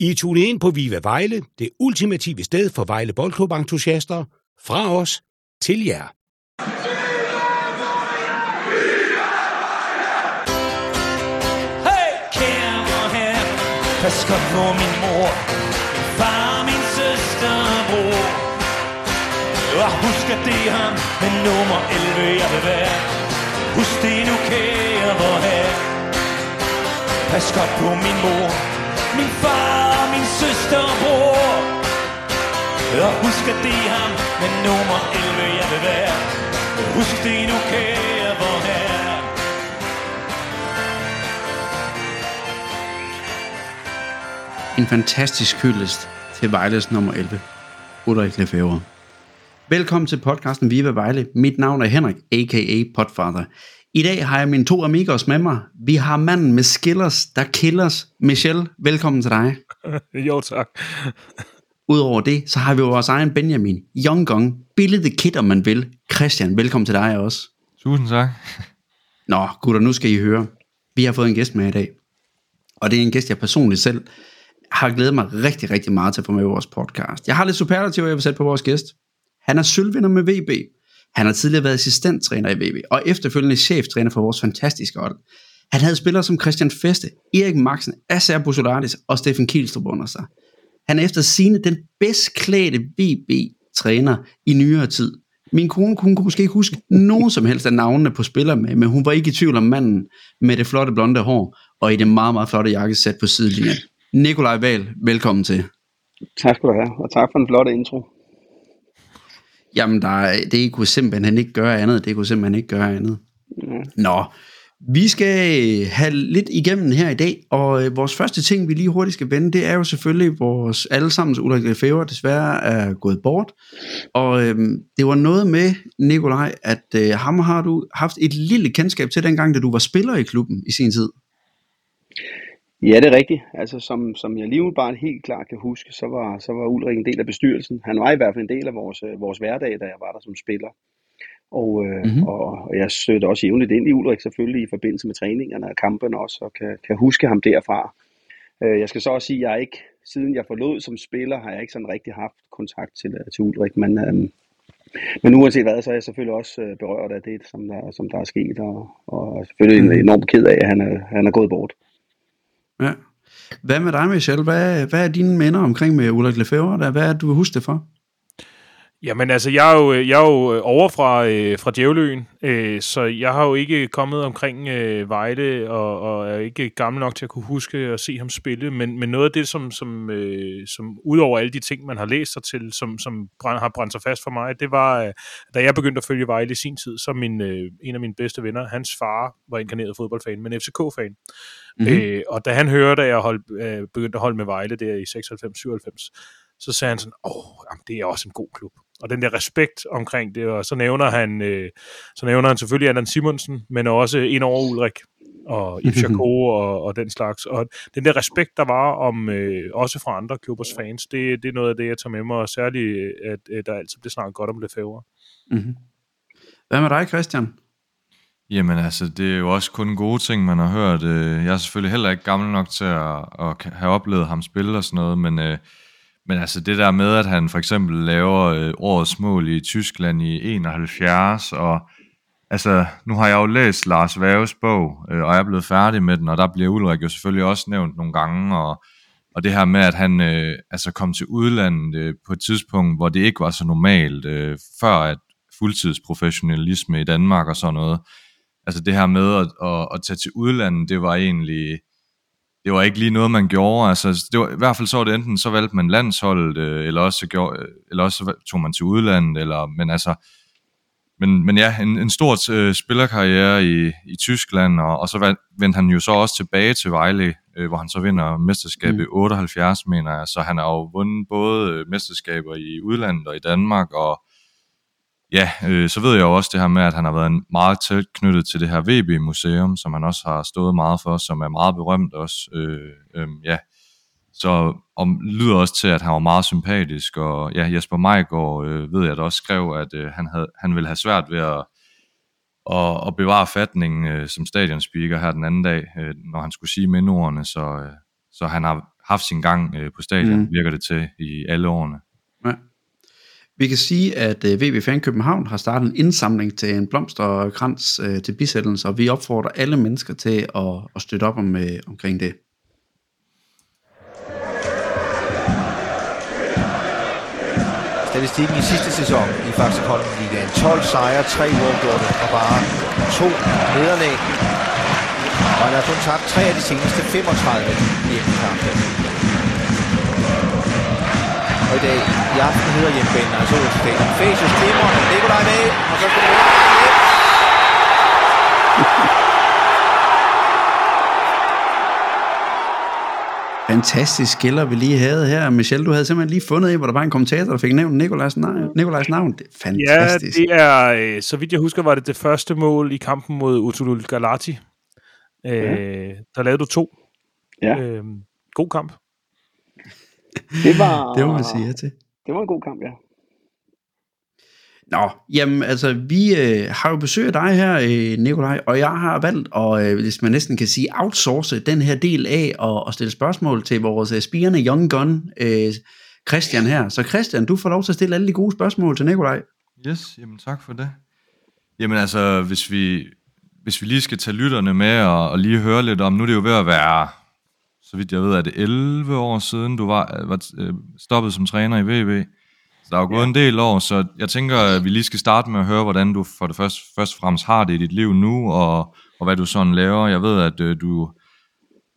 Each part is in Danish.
I tunet ind på Viva Vejle, det ultimative sted for Vejle Boldklub-entusiaster. Fra os til jer. Hey, kære vor herre, pas godt på min mor, min far, min søster og bror. Og husk at det er ham med nummer 11, jeg vil være. Husk det nu, kære vor herre. Pas godt på min mor, min far, min søster og bror. Og husk at det er ham med nummer 11, jeg vil være. Husk det nu, kære vor herre. En fantastisk hyldest til Vejles nummer 11, Ulrik Lefebvre. Velkommen til podcasten Viva Vejle. Mit navn er Henrik, a.k.a. Podfather. I dag har jeg mine to amigos med mig. Vi har manden med skillers, der killers. Michelle, velkommen til dig. jo, tak. Udover det, så har vi jo vores egen Benjamin, Young Gong, Billy the Kid, om man vil. Christian, velkommen til dig også. Tusind tak. Nå, gutter, nu skal I høre. Vi har fået en gæst med i dag. Og det er en gæst, jeg personligt selv har glædet mig rigtig, rigtig meget til at få med i vores podcast. Jeg har lidt superlativer, jeg vil sætte på vores gæst. Han er sølvvinder med VB. Han har tidligere været assistenttræner i VB, og efterfølgende cheftræner for vores fantastiske hold. Han havde spillere som Christian Feste, Erik Maxen, Asser Bosolatis og Steffen Kielstrup under sig. Han er efter sine den bedst klædte VB-træner i nyere tid. Min kone kunne måske ikke huske nogen som helst af navnene på spillere med, men hun var ikke i tvivl om manden med det flotte blonde hår og i det meget, meget flotte jakkesæt på sidelinjen. Nikolaj Wahl, velkommen til. Tak skal du have, og tak for en flot intro. Jamen, der, er- det kunne simpelthen ikke gøre andet. Det kunne simpelthen ikke gøre andet. Mm. Nå, vi skal øh, have lidt igennem her i dag, og øh, vores første ting, vi lige hurtigt skal vende, det er jo selvfølgelig vores allesammens Ulrik Lefebvre desværre er gået bort. Og øhm, det var noget med, Nikolaj, at øh, ham har du haft et lille kendskab til dengang, da du var spiller i klubben i sin tid. Ja, det er rigtigt. Altså, som, som jeg lige umiddelbart helt klart kan huske, så var, så var Ulrik en del af bestyrelsen. Han var i hvert fald en del af vores, øh, vores hverdag, da jeg var der som spiller. Og, øh, Mhm. mm-hmm. og, og jeg stødte også jævnligt ind i Ulrik selvfølgelig i forbindelse med træningerne og kampene også, og kan, kan huske ham derfra. Øh, jeg skal så også sige, at jeg ikke, siden jeg forlod som spiller, har jeg ikke sådan rigtig haft kontakt til, øh, til Ulrik, men, øh, men uanset hvad, så er jeg selvfølgelig også øh, berørt af det, som der, som der er sket, og, og selvfølgelig Mhm. enormt ked af, at han er, han er gået bort. Ja. Hvad med dig, Michel? Hvad, hvad er dine minder omkring med Ulrik Lefebvre? Der? Hvad er det, du vil huske det for? Jamen altså, jeg er jo, jeg er jo øh, over fra, øh, fra Djævløen, øh, så jeg har jo ikke kommet omkring øh, Vejle, og, og er ikke gammel nok til at kunne huske at se ham spille, men, men noget af det, som, som, øh, som udover alle de ting, man har læst sig til, som, som brænd, har brændt sig fast for mig, det var, øh, da jeg begyndte at følge Vejle i sin tid, så min, øh, en af mine bedste venner, hans far var inkarneret fodboldfan, men FCK-fan. Mhm. Mm-hmm. Øh, og da han hørte, at jeg holdt, øh, begyndte at holde med Vejle der i 96-97, så sagde han sådan, åh, jamen, det er også en god klub. Og den der respekt omkring det, og så nævner han, øh, så nævner han selvfølgelig Allan Simonsen, men også ind over Ulrik og Yves Jacot og, og den slags. Og den der respekt, der var om øh, også fra andre klubbers fans, det, det er noget af det, jeg tager med mig, og særligt, øh, at øh, der altid bliver snakket godt om Lefebvre. Mm-hmm. Hvad med dig, Christian? Jamen altså, det er jo også kun gode ting, man har hørt. Øh, jeg er selvfølgelig heller ikke gammel nok til at, at have oplevet ham spille og sådan noget, men, øh, men altså det der med, at han for eksempel laver øh, årets mål i Tyskland i 71, og altså nu har jeg jo læst Lars Vaves bog, og jeg er blevet færdig med den, og der bliver Ulrik jo selvfølgelig også nævnt nogle gange, og, og det her med, at han øh, altså kom til udlandet øh, på et tidspunkt, hvor det ikke var så normalt, øh, før at fuldtidsprofessionalisme i Danmark og sådan noget, altså det her med at, at, at tage til udlandet, det var egentlig, det var ikke lige noget, man gjorde. Altså, det var, I hvert fald så var det enten, så valgte man landsholdet, øh, eller også, så gjorde, øh, eller også så tog man til udlandet, eller, men altså, men, men ja, en, en stor øh, spillerkarriere i, i Tyskland, og, og så vendte han jo så også tilbage til Vejle, øh, hvor han så vinder mesterskab Mm. i 78, mener jeg. Så han har jo vundet både øh, mesterskaber i udlandet og i Danmark, og ja, øh, så ved jeg jo også det her med, at han har været meget tæt knyttet til det her VB-museum, som han også har stået meget for, som er meget berømt også. Øh, øh, ja. Så og lyder også til, at han var meget sympatisk, og ja, Jesper Majgaard øh, ved jeg da også skrev, at øh, han, havde, han ville have svært ved at, at, at bevare fatningen øh, som stadionspeaker her den anden dag, øh, når han skulle sige mindordene, så, øh, så han har haft sin gang øh, på stadion, mm. virker det til i alle årene. Ja. Vi kan sige, at øh, VB Fan København har startet en indsamling til en blomsterkrans øh, til bisættelse, og vi opfordrer alle mennesker til at, at støtte op om, øh, omkring det. Statistikken i sidste sæson i Faxe Kolding Ligaen. 12 sejre, 3 uafgjorte og bare to nederlag. Og han har kun tabt 3 af de seneste 35 hjemmekampe. Og i dag, i aften hedder hjemmebanen altså stadion. Facius Klimmer, Nikolaj med, og så skal det. Fantastisk skiller, vi lige havde her. Michelle, du havde simpelthen lige fundet en, hvor der var en kommentator, der fik nævnt Nikolajs navn. Nikolajs navn. Det er Ja, fantastisk. det er, øh, så vidt jeg husker, var det det første mål i kampen mod Utulul Galati. Øh, Der lavede du to. Ja. Øh, god kamp. Det var, det må man sige ja til. Det var en god kamp, ja. Nå, jamen altså, vi øh, har jo besøg af dig her, øh, Nikolaj, og jeg har valgt at, øh, hvis man næsten kan sige, outsource den her del af og, og stille spørgsmål til vores øh, spirende young gun, øh, Christian her. Så Christian, du får lov til at stille alle de gode spørgsmål til Nikolaj. Yes, jamen tak for det. Jamen altså, hvis vi, hvis vi lige skal tage lytterne med og, og lige høre lidt om, nu er det jo ved at være, så vidt jeg ved, er det 11 år siden, du var, var øh, stoppet som træner i VB. Så der er jo gået ja. en del år, så jeg tænker, at vi lige skal starte med at høre, hvordan du for det første, først og fremmest har det i dit liv nu, og, og hvad du sådan laver. Jeg ved, at øh, du,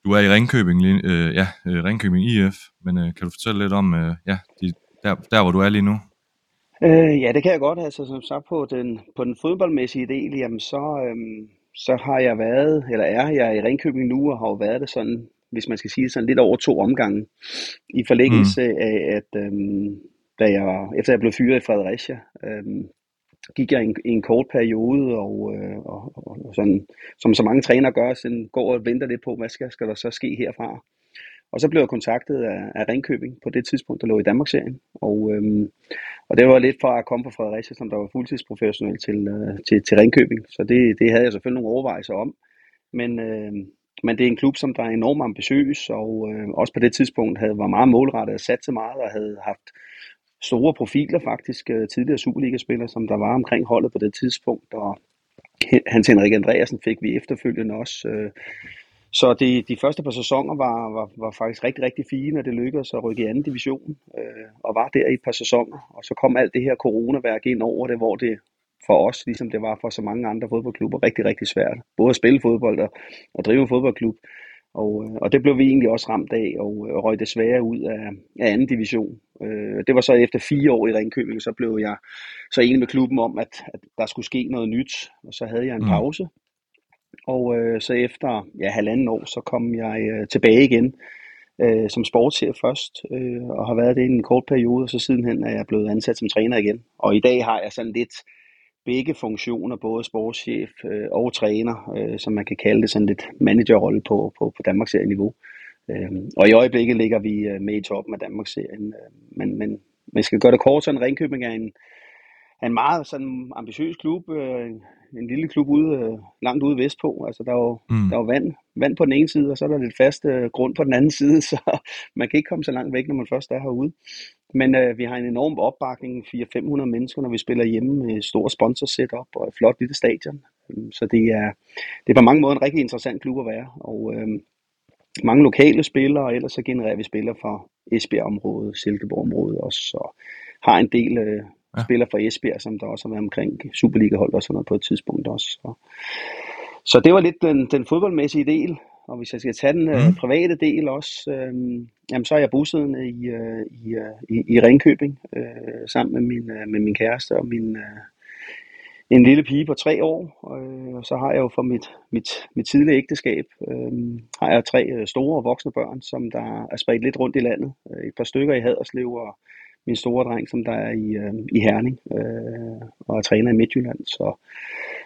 du er i Ringkøbing, øh, ja, øh, Ringkøbing IF, men øh, kan du fortælle lidt om, øh, ja, de, der, der hvor du er lige nu? Øh, ja, det kan jeg godt. Altså, som sagt, på den, på den fodboldmæssige del, jamen, så, øhm, så har jeg været, eller er jeg i Ringkøbing nu, og har jo været det sådan, hvis man skal sige det sådan, lidt over to omgange. I forlængelse mm. af, at øhm, da jeg, efter jeg blev fyret i Fredericia, øhm, gik jeg en, en kort periode, og, øh, og, og, og sådan, som så mange trænere gør, sådan går og venter lidt på, hvad skal, skal der så ske herfra. Og så blev jeg kontaktet af, af Ringkøbing på det tidspunkt, der lå i Danmarksserien. Og, øhm, og det var lidt fra at komme fra Fredericia, som der var fuldtidsprofessionel til, øh, til, til Ringkøbing. Så det, det havde jeg selvfølgelig nogle overvejelser om. Men, øh, men det er en klub, som der er enormt ambitiøs, og øh, også på det tidspunkt havde, var meget målrettet og sat til meget, og havde haft store profiler faktisk, øh, tidligere Superliga-spillere, som der var omkring holdet på det tidspunkt. Og Hans Henrik Andreasen fik vi efterfølgende også. Øh, så det, de første par sæsoner var, var, var faktisk rigtig, rigtig fine, og det lykkedes at rykke i anden division, øh, og var der i et par sæsoner. Og så kom alt det her coronaværk ind over det, hvor det for os, ligesom det var for så mange andre fodboldklubber, rigtig, rigtig svært. Både at spille fodbold og, og drive en fodboldklub. Og, øh, og det blev vi egentlig også ramt af, og, og røg desværre ud af, af anden division. Øh, det var så efter fire år i Ringkøbing, så blev jeg så enig med klubben om, at, at der skulle ske noget nyt, og så havde jeg en Mm. pause. Og øh, så efter ja, halvanden år, så kom jeg øh, tilbage igen øh, som sportschef først, øh, og har været det i en kort periode, og så sidenhen er jeg blevet ansat som træner igen. Og i dag har jeg sådan lidt begge funktioner, både sportschef øh, og træner, øh, som man kan kalde det sådan lidt managerrolle på, på, på Danmarks niveau. Øh, og i øjeblikket ligger vi øh, med i toppen af Danmarks serien. Øh, men, men man skal gøre det kort, sådan Ringkøbing er en, er en meget sådan ambitiøs klub, øh, en lille klub ude, øh, langt ude vestpå. Altså der er jo, Mm. der er jo vand, vand på den ene side, og så er der lidt fast øh, grund på den anden side, så man kan ikke komme så langt væk, når man først er herude. Men øh, vi har en enorm opbakning, 400-500 mennesker, når vi spiller hjemme med et stort sponsor setup og et flot lille stadion. Øhm, Så det er, det er på mange måder en rigtig interessant klub at være. Og øh, mange lokale spillere, og ellers så genererer vi spillere fra Esbjerg-området, Silkeborg-området også, og har en del øh, Ja. spillere fra Esbjerg, som der også har været omkring Superliga-hold og sådan noget på et tidspunkt også. Så, så det var lidt den, den fodboldmæssige del, og hvis jeg skal tage den øh, Mm. private del også, øh, jamen så er jeg bosiddende i, øh, i, øh, i, i Ringkøbing, øh, sammen med min, øh, med min kæreste og min, øh, en lille pige på tre år, øh, og så har jeg jo fra mit, mit, mit tidlige ægteskab, øh, har jeg tre øh, store og voksne børn, som der er spredt lidt rundt i landet. Et par stykker i Haderslev, og min store dreng, som der er i, øh, i Herning, øh, og er træner i Midtjylland. Så,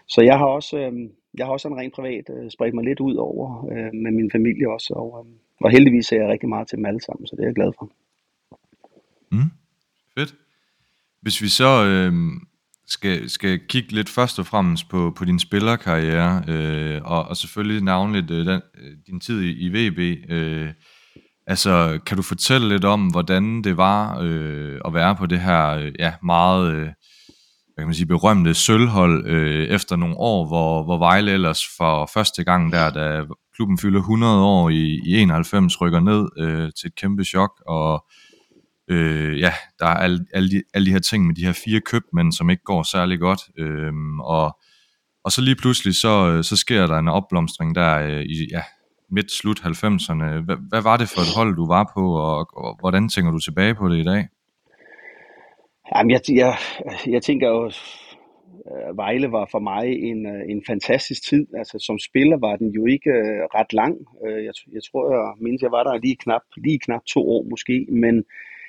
så jeg har også, øh, jeg har også en rent privat øh, spredt mig lidt ud over øh, med min familie også, og, øh, og heldigvis ser jeg rigtig meget til dem alle sammen, så det er jeg glad for. Mm. Fedt. Hvis vi så øh, skal, skal kigge lidt først og fremmest på, på din spillerkarriere, øh, og, og selvfølgelig navnligt øh, den, øh, din tid i, i VB, øh, Altså, kan du fortælle lidt om, hvordan det var øh, at være på det her øh, ja, meget øh, hvad kan man sige, berømte sølvhold øh, efter nogle år, hvor, hvor Vejle ellers for første gang der, da klubben fylder 100 år i, i 91, rykker ned øh, til et kæmpe chok, og øh, ja, der er alle, alle, de, alle de her ting med de her fire købmænd, som ikke går særlig godt, øh, og, og så lige pludselig, så, så sker der en opblomstring der øh, i, ja, midt slut 90'erne. Hvad, hvad var det for et hold, du var på, og, og hvordan tænker du tilbage på det i dag? Jamen, jeg, jeg, jeg tænker jo, øh, Vejle var for mig en, øh, en fantastisk tid. Altså, som spiller var den jo ikke uh, ret lang. Uh, jeg, jeg tror, jeg mindes, jeg var der lige knap, lige knap to år måske, men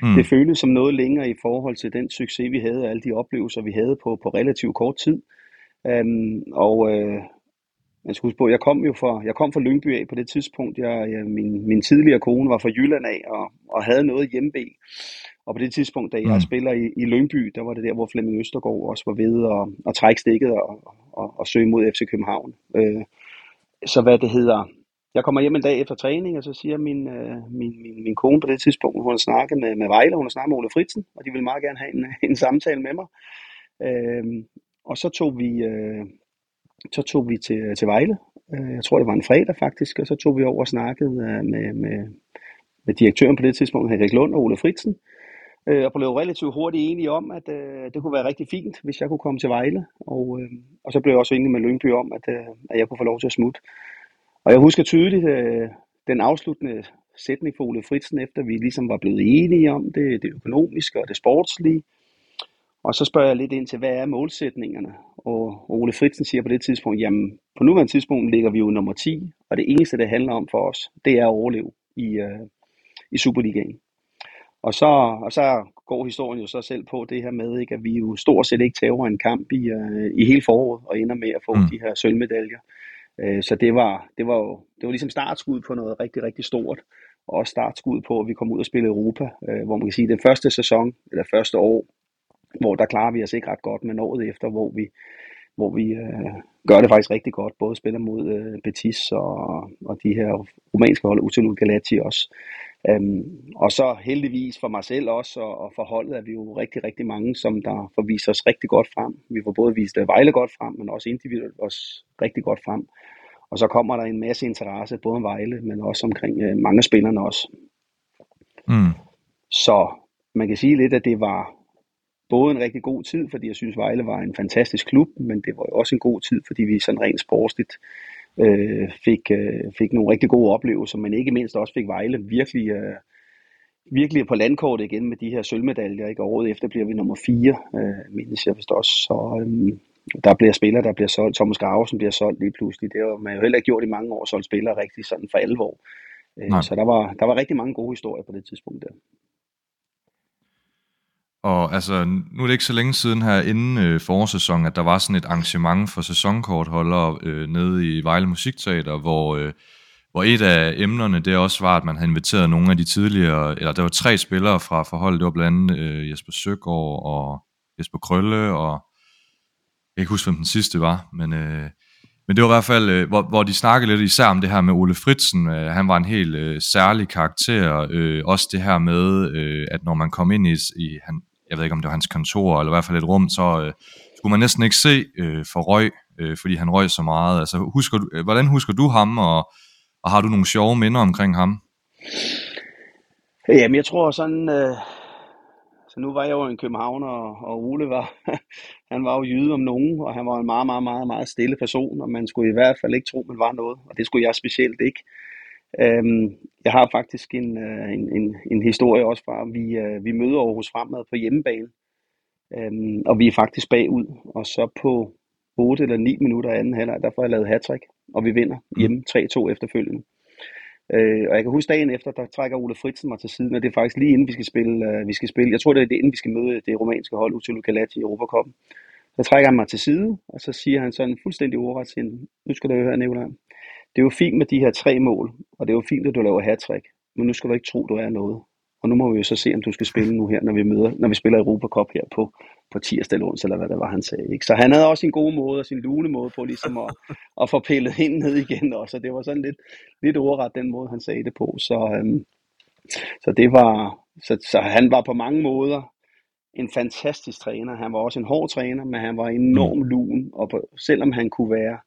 mm. det føltes som noget længere i forhold til den succes, vi havde, og alle de oplevelser, vi havde på, på relativt kort tid. Um, og uh, man skal huske på, jeg kom jo fra, jeg kom fra Lyngby af på det tidspunkt. Jeg, jeg, min, min tidligere kone var fra Jylland af og, og havde noget hjemme og på det tidspunkt, da jeg mm. spiller i, i Lyngby, der var det der, hvor Flemming Østergaard også var ved at, at trække stikket og, og, og søge mod FC København. Øh, så hvad det hedder, jeg kommer hjem en dag efter træning, og så siger min, øh, min, min, min kone på det tidspunkt, hun har snakket med, med Vejle, hun har snakket med Ole Fritsen, og de vil meget gerne have en, en samtale med mig. Øh, og så tog vi, øh, så tog vi til, til Vejle. Øh, jeg tror, det var en fredag faktisk, og så tog vi over og snakkede øh, med, med, med direktøren på det tidspunkt, Henrik Lund og Ole Fritsen, øh, og blev relativt hurtigt enige om, at øh, det kunne være rigtig fint, hvis jeg kunne komme til Vejle. Og, øh, og så blev jeg også enig med Lyngby om, at, øh, at jeg kunne få lov til at smutte. Og jeg husker tydeligt øh, den afsluttende sætning for Ole Fritsen, efter vi ligesom var blevet enige om det, det økonomiske og det sportslige. Og så spørger jeg lidt ind til, hvad er målsætningerne? Og Ole Fritsen siger på det tidspunkt, jamen på nuværende tidspunkt ligger vi jo nummer 10, og det eneste, det handler om for os, det er at overleve i, øh, i Superligaen. Og så, og så går historien jo så selv på det her med, ikke, at vi jo stort set ikke tager en kamp i, uh, i hele foråret og ender med at få mm. de her sølvmedaljer. Uh, så det var, det, var jo, det var ligesom startskud på noget rigtig, rigtig stort. Og også startskud på, at vi kom ud og spille Europa, uh, hvor man kan sige, at den første sæson, eller første år, hvor der klarer vi os ikke ret godt, men året efter, hvor vi, hvor vi uh, gør det faktisk rigtig godt. Både spiller mod uh, Betis og, og de her romanske hold, Utelul Galati også. Øhm, og så heldigvis for mig selv også, og, og for holdet er vi jo rigtig, rigtig mange, som der får vist os rigtig godt frem. Vi får både vist øh, Vejle godt frem, men også individuelt også rigtig godt frem. Og så kommer der en masse interesse, både om Vejle, men også omkring øh, mange spillerne også. Mm. Så man kan sige lidt, at det var både en rigtig god tid, fordi jeg synes, Vejle var en fantastisk klub, men det var jo også en god tid, fordi vi sådan rent sportsligt øh, fik, øh, fik nogle rigtig gode oplevelser, men ikke mindst også fik Vejle virkelig, øh, virkelig på landkortet igen med de her sølvmedaljer. Ikke? året efter bliver vi nummer 4, øh, mindes jeg vist også. Så øh, der bliver spillere, der bliver solgt. Thomas som bliver solgt lige pludselig. Det har man jo heller ikke gjort i mange år, solgt spillere rigtig sådan for alvor. Øh, så der var, der var rigtig mange gode historier på det tidspunkt der. Og altså, nu er det ikke så længe siden her inden øh, forårssæsonen, at der var sådan et arrangement for sæsonkortholdere øh, nede i Vejle Musikteater, hvor, øh, hvor et af emnerne det også var, at man havde inviteret nogle af de tidligere, eller der var tre spillere fra forholdet, det var blandt andet øh, Jesper Søgaard og Jesper Krølle, og jeg kan ikke huske, hvem den sidste var, men, øh, men det var i hvert fald, øh, hvor, hvor de snakkede lidt især om det her med Ole Fritsen, øh, han var en helt øh, særlig karakter, øh, også det her med, øh, at når man kom ind i, i han, jeg ved ikke om det var hans kontor, eller i hvert fald et rum, så øh, skulle man næsten ikke se øh, for røg, øh, fordi han røg så meget. Altså, husker du, øh, hvordan husker du ham, og, og har du nogle sjove minder omkring ham? Jamen, jeg tror sådan... Øh, så nu var jeg jo en København, og, og Ole var, han var jo jyde om nogen, og han var en meget, meget, meget, meget stille person, og man skulle i hvert fald ikke tro, man var noget, og det skulle jeg specielt ikke. Øhm, jeg har faktisk en, øh, en, en, en historie også fra, vi, øh, vi møder Aarhus Fremad på hjemmebane, øhm, og vi er faktisk bagud, og så på 8 eller 9 minutter anden halvleg, der får jeg lavet hat og vi vinder mm. hjemme 3-2 efterfølgende. Øh, og jeg kan huske dagen efter, der trækker Ole Fritsen mig til siden, og det er faktisk lige inden vi skal spille, øh, vi skal spille jeg tror det er det, inden vi skal møde det romanske hold, Utulu Galati i Europacupen. Så trækker han mig til side, og så siger han sådan fuldstændig ordret til nu skal du høre, Nicolaj, det er jo fint med de her tre mål, og det er jo fint, at du laver hat men nu skal du ikke tro, du er noget. Og nu må vi jo så se, om du skal spille nu her, når vi møder, når vi spiller Europa Cup her på, på tirsdag eller onsdag, eller hvad det var, han sagde. Ikke? Så han havde også sin gode måde og sin lune måde på ligesom at, at få pillet hende ned igen også. Og det var sådan lidt, lidt ordret den måde, han sagde det på. Så, øhm, så det var, så, så han var på mange måder en fantastisk træner. Han var også en hård træner, men han var enormt lun, og på, selvom han kunne være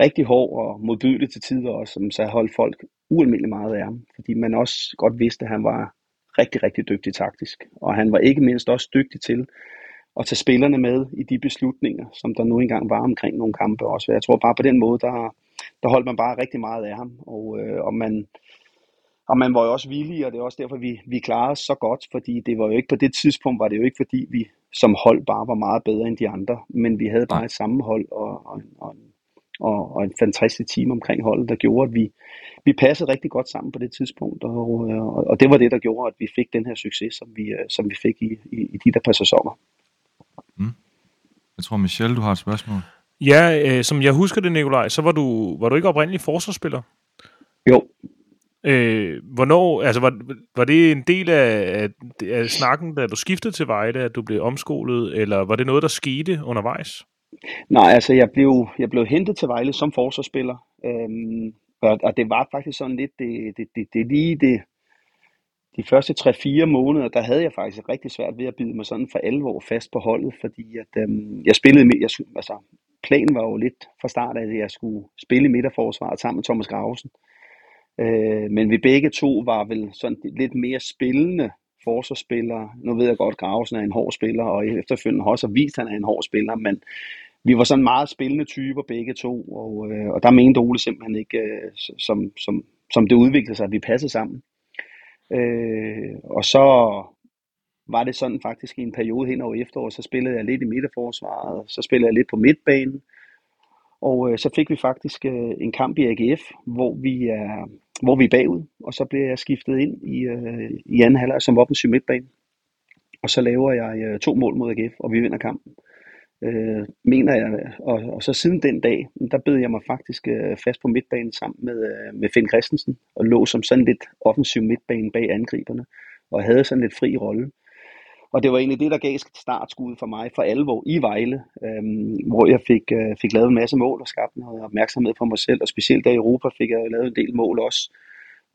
rigtig hård og modbydelig til tider også, så holdt folk ualmindeligt meget af ham, fordi man også godt vidste, at han var rigtig, rigtig dygtig taktisk. Og han var ikke mindst også dygtig til at tage spillerne med i de beslutninger, som der nu engang var omkring nogle kampe også. Jeg tror bare på den måde, der, der holdt man bare rigtig meget af ham. Og, øh, og, man, og man var jo også villig, og det er også derfor, vi, vi klarede os så godt, fordi det var jo ikke på det tidspunkt, var det jo ikke fordi, vi som hold bare var meget bedre end de andre, men vi havde bare et sammenhold og, og, og, og, og en fantastisk team omkring holdet, der gjorde, at vi, vi passede rigtig godt sammen på det tidspunkt, og, og, og det var det, der gjorde, at vi fik den her succes, som vi, øh, som vi fik i, i, i de der par sæsoner. Mm. Jeg tror, Michelle, du har et spørgsmål. Ja, øh, som jeg husker det, Nikolaj, så var du, var du ikke oprindelig forsvarsspiller? Jo. Øh, hvornår, altså var, var det en del af, af, af snakken, da du skiftede til Vejle, at du blev omskolet, eller var det noget, der skete undervejs? Nej, altså jeg blev, jeg blev hentet til Vejle som forsvarsspiller, øhm, og, og det var faktisk sådan lidt, det, det, det, det lige det, de første 3-4 måneder, der havde jeg faktisk rigtig svært ved at bide mig sådan for alvor fast på holdet, fordi at, øhm, jeg spillede med, jeg, altså planen var jo lidt fra start af, at jeg skulle spille midterforsvaret sammen med Thomas Grausen. Øh, men vi begge to var vel sådan lidt mere spillende forsvarsspiller. Nu ved jeg godt, at er en hård spiller, og efterfølgende har også vist, at han er en hård spiller, men vi var sådan meget spillende typer begge to, og, øh, og der mente Ole simpelthen ikke, øh, som, som, som det udviklede sig, at vi passede sammen. Øh, og så var det sådan faktisk i en periode hen over efteråret, så spillede jeg lidt i midterforsvaret, så spillede jeg lidt på midtbanen, og øh, så fik vi faktisk øh, en kamp i AGF, hvor vi er, hvor vi er bagud, og så bliver jeg skiftet ind i, øh, i anden halvleg som offensiv midtbane. Og så laver jeg øh, to mål mod AGF, og vi vinder kampen. Øh, mener jeg, og, og så siden den dag, der bed jeg mig faktisk øh, fast på midtbanen sammen med, øh, med Finn Christensen, og lå som sådan lidt offensiv midtbane bag angriberne, og havde sådan lidt fri rolle. Og det var egentlig det, der gav startskud for mig for alvor i Vejle, øhm, hvor jeg fik, øh, fik lavet en masse mål og skabt noget opmærksomhed på mig selv, og specielt der i Europa fik jeg lavet en del mål også.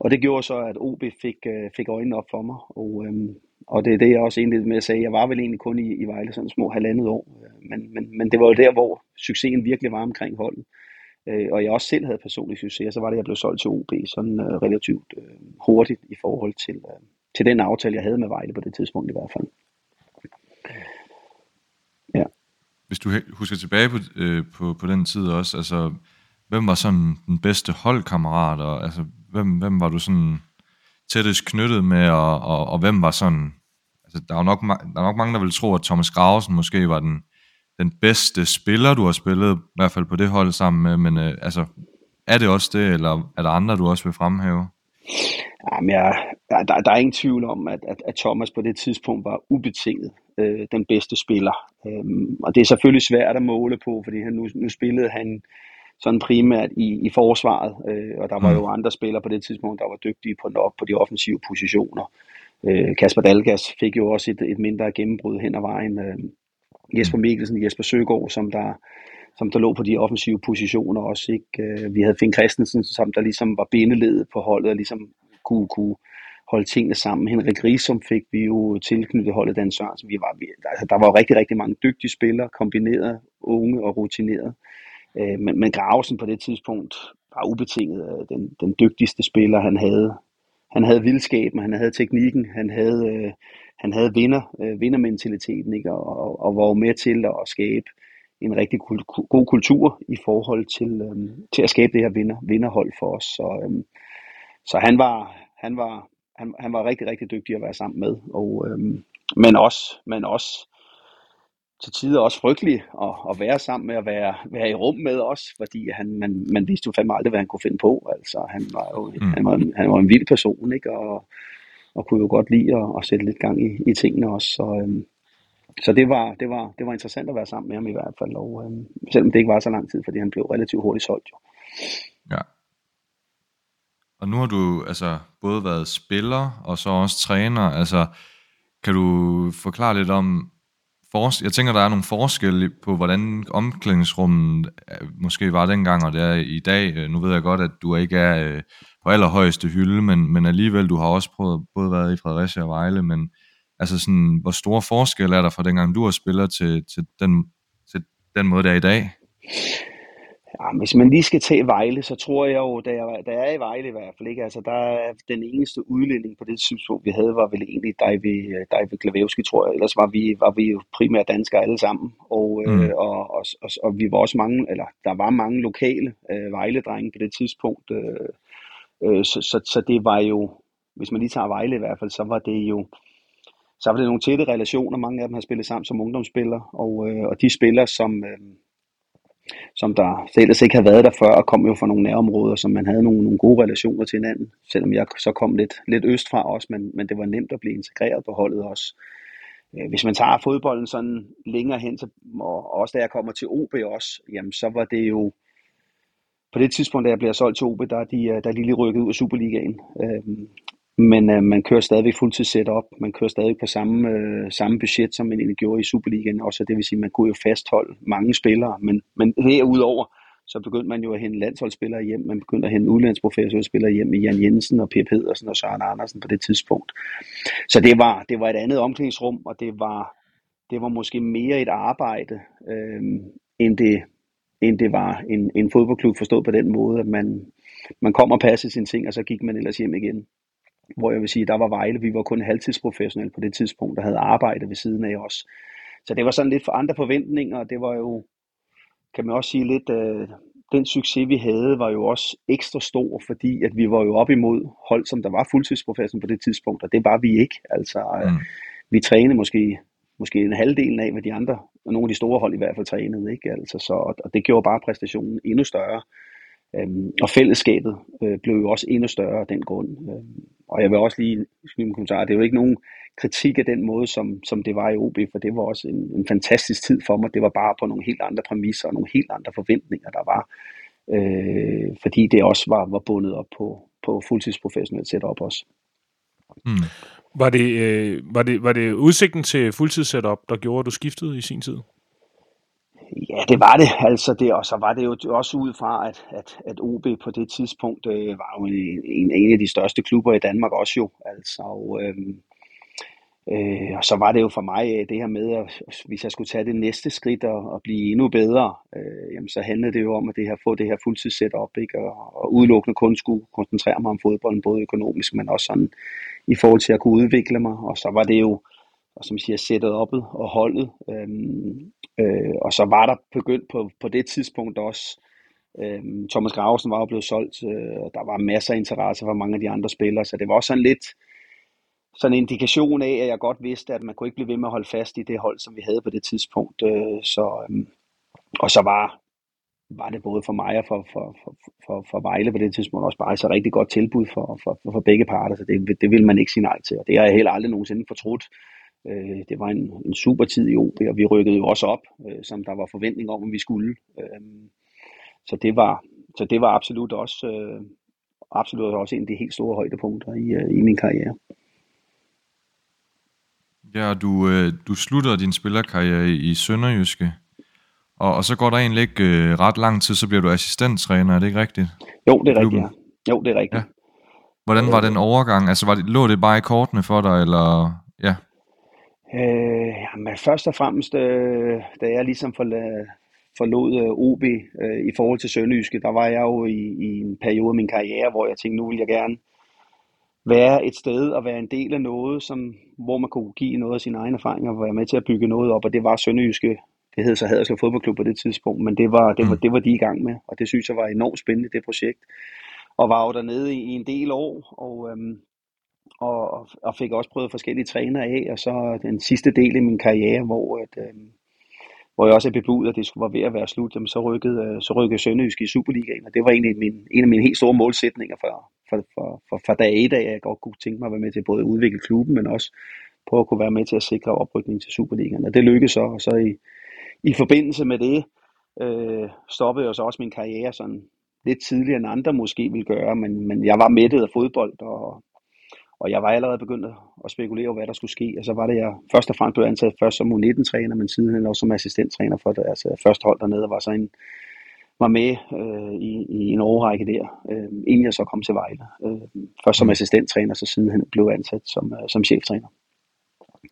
Og det gjorde så, at OB fik, øh, fik øjnene op for mig, og, øhm, og det er det, jeg også egentlig med at sige. Jeg var vel egentlig kun i, i Vejle sådan små halvandet år, øh, men, men, men det var jo der, hvor succesen virkelig var omkring holdet. Øh, og jeg også selv havde personlig succes, og så var det, at jeg blev solgt til OB sådan øh, relativt øh, hurtigt i forhold til, øh, til den aftale, jeg havde med Vejle på det tidspunkt i hvert fald. Ja. Hvis du husker tilbage på, øh, på, på den tid også, altså, hvem var sådan den bedste holdkammerat, og altså, hvem, hvem var du sådan tættest knyttet med, og, og, og hvem var sådan, altså, der er nok, der er nok mange, der vil tro, at Thomas Grausen måske var den, den bedste spiller, du har spillet, i hvert fald på det hold sammen med, men øh, altså, er det også det, eller er der andre, du også vil fremhæve? Jamen, jeg, der, der, der er ingen tvivl om, at, at, at Thomas på det tidspunkt var ubetinget øh, den bedste spiller. Øhm, og det er selvfølgelig svært at måle på, fordi han, nu, nu spillede han sådan primært i, i forsvaret, øh, og der var jo andre spillere på det tidspunkt, der var dygtige på nok på de offensive positioner. Øh, Kasper Dalgas fik jo også et, et mindre gennembrud hen ad vejen. Øh, Jesper Mikkelsen, Jesper Søgaard, som der, som der lå på de offensive positioner også. Ikke? Øh, vi havde Finn Christensen, som der ligesom var bindeledet på holdet, og ligesom kunne, kunne holde tingene sammen. Henrik Riesum fik vi jo tilknyttet holdet Dan Sørensen. Vi var, altså, der var jo rigtig, rigtig mange dygtige spillere, kombineret unge og rutineret. Øh, men, men Gravesen på det tidspunkt var ubetinget øh, den, den dygtigste spiller, han havde. Han havde vildskaben, han havde teknikken, han havde, øh, han havde vinder, øh, vindermentaliteten, ikke? Og, og, og var med til at skabe en rigtig god kultur i forhold til, øhm, til at skabe det her vinder, vinderhold for os. Så, øhm, så han var, han var, han, han var rigtig, rigtig dygtig at være sammen med. Og, øhm, men, også, men også til tider også frygtelig at, at være sammen med, at være, være i rum med os, fordi han, man, man vidste jo fandme aldrig, hvad han kunne finde på. Altså, han var jo mm. han var, han var en vild person, ikke? Og, og kunne jo godt lide at, at sætte lidt gang i, i tingene også. Så, øhm, så det var, det, var, det var interessant at være sammen med ham i hvert fald, og, øhm, selvom det ikke var så lang tid, fordi han blev relativt hurtigt solgt jo. Ja. Og nu har du altså både været spiller og så også træner. Altså, kan du forklare lidt om fors- jeg tænker, der er nogle forskelle på, hvordan omklædningsrummet øh, måske var dengang, og det er i dag. Øh, nu ved jeg godt, at du ikke er øh, på allerhøjeste hylde, men, men alligevel, du har også prøvet, både været i Fredericia og Vejle, men altså sådan, hvor store forskelle er der fra dengang, du har spillet til, til, den, til den måde, der er i dag? Ja, hvis man lige skal tage Vejle, så tror jeg jo, da jeg, da jeg er i Vejle i hvert fald, ikke? Altså, der er den eneste udlænding på det tidspunkt, vi havde, var vel egentlig David, David Glavevski, tror jeg. Ellers var vi, var vi jo primært danskere alle sammen. Og, mm. Mm. øh, og, og, og, og, vi var også mange, eller der var mange lokale øh, Vejle-drenge på det tidspunkt. Øh, øh, så, så, så det var jo, hvis man lige tager Vejle i hvert fald, så var det jo, så var det nogle tætte relationer. Mange af dem har spillet sammen som ungdomsspillere, og, øh, og de spillere, som, øh, som der ellers ikke havde været der før, og kom jo fra nogle nærområder, som man havde nogle, nogle gode relationer til hinanden, selvom jeg så kom lidt, lidt østfra også, men, men det var nemt at blive integreret på holdet også. Øh, hvis man tager fodbolden sådan længere hen, så, og også da jeg kommer til OB også, jamen så var det jo, på det tidspunkt, da jeg bliver solgt til OB, der er de, øh, der er de lige rykket ud af Superligaen. Øhm, men øh, man kører stadig fuldtid setup. Man kører stadig på samme, øh, samme budget, som man egentlig gjorde i Superligaen. Også det vil sige, at man kunne jo fastholde mange spillere. Men, men derudover, så begyndte man jo at hente landsholdsspillere hjem. Man begyndte at hente udlandsprofessionelle spillere hjem i Jan Jensen og Per Pedersen og Søren Andersen på det tidspunkt. Så det var, det var et andet omklædningsrum, og det var, det var måske mere et arbejde, øh, end, det, end det var en, en fodboldklub forstået på den måde, at man, man kom og passede sine ting, og så gik man ellers hjem igen. Hvor jeg vil sige, der var Vejle, vi var kun halvtidsprofessionelle på det tidspunkt, der havde arbejde ved siden af os. Så det var sådan lidt for andre forventninger, og det var jo, kan man også sige lidt, øh, den succes vi havde var jo også ekstra stor, fordi at vi var jo op imod hold, som der var fuldtidsprofessionelle på det tidspunkt, og det var vi ikke. Altså, øh, Mm. vi trænede måske, måske en halvdel af, hvad de andre, og nogle af de store hold i hvert fald trænede, ikke? Altså, så, og det gjorde bare præstationen endnu større. Øhm, og fællesskabet øh, blev jo også endnu større af den grund. Øhm, og jeg vil også lige skrive en kommentar, det er jo ikke nogen kritik af den måde, som, som det var i OB, for det var også en, en fantastisk tid for mig. Det var bare på nogle helt andre præmisser og nogle helt andre forventninger, der var. Øh, fordi det også var, var bundet op på, på fuldtidsprofessionelt setup også. Mm. Var det, øh, var, det, var det udsigten til fuldtidssetup, der gjorde, at du skiftede i sin tid? Ja, det var det. Altså det, og så var det jo også ud fra, at, at, at OB på det tidspunkt øh, var jo en, en, en af de største klubber i Danmark også jo. Altså, og, øh, øh, og så var det jo for mig øh, det her med, at hvis jeg skulle tage det næste skridt og, og blive endnu bedre, øh, jamen, så handlede det jo om at det her, få det her fuldtidssetup, ikke? Og, og udelukkende kun skulle koncentrere mig om fodbolden, både økonomisk, men også sådan i forhold til at kunne udvikle mig. Og så var det jo, og som siger, sættet oppet og holdet. Øhm, øh, og så var der begyndt på, på det tidspunkt også, øhm, Thomas Gravesen var jo blevet solgt, øh, og der var masser af interesse for mange af de andre spillere, så det var også sådan lidt sådan en indikation af, at jeg godt vidste, at man kunne ikke blive ved med at holde fast i det hold, som vi havde på det tidspunkt. Øh, så, øhm, og så var, var det både for mig og for, for, for, for, for Vejle på det tidspunkt også bare så rigtig godt tilbud for, for, for begge parter, så det, det ville man ikke sige nej til, og det har jeg heller aldrig nogensinde fortrudt. Øh, det var en, en super tid i OB, og vi rykkede jo også op, øh, som der var forventning om, at vi skulle. Øh, så, det var, så det var absolut også, øh, absolut også en af de helt store højdepunkter i, øh, i min karriere. Ja, du, øh, du slutter din spillerkarriere i, Sønderjyske, og, og så går der egentlig ikke øh, ret lang tid, så bliver du assistenttræner, er det ikke rigtigt? Jo, det er rigtigt. Ja. Jo, det er rigtigt. Ja. Hvordan var den overgang? Altså, var det, lå det bare i kortene for dig, eller... Ja. Øh, jamen, først og fremmest, øh, da jeg ligesom forlod, forlod øh, OB øh, i forhold til Sønderjyske, der var jeg jo i, i en periode af min karriere, hvor jeg tænkte, nu vil jeg gerne være et sted og være en del af noget, som, hvor man kunne give noget af sine egne erfaringer og være med til at bygge noget op, og det var Sønderjyske, det hed så Haderslev Fodboldklub på det tidspunkt, men det var, det, var, Mm. det var de i gang med, og det synes jeg var enormt spændende, det projekt. Og var jo dernede i, i en del år, og, øhm, og, og fik også prøvet forskellige trænere af, og så den sidste del i min karriere, hvor, at, øh, hvor jeg også er bebudt, at det skulle være ved at være slut, jamen, så rykkede, øh, så rykkede Sønderjysk i Superligaen, og det var egentlig min, en af mine helt store målsætninger for, for, for, for, for dag i af, at jeg godt kunne tænke mig at være med til både at udvikle klubben, men også prøve at kunne være med til at sikre oprykning til Superligaen. Og det lykkedes så, og så i, i forbindelse med det, øh, stoppede jeg så også min karriere sådan lidt tidligere end andre måske ville gøre, men, men jeg var mættet af fodbold, og, og jeg var allerede begyndt at spekulere over, hvad der skulle ske. Og så var det, jeg først og fremmest blev ansat først som U19-træner, men siden også som assistenttræner for det, altså første hold dernede, var så en, var med øh, i, i en overrække der, øh, inden jeg så kom til Vejle. Øh, først som assistenttræner, så siden han blev ansat som, øh, som cheftræner.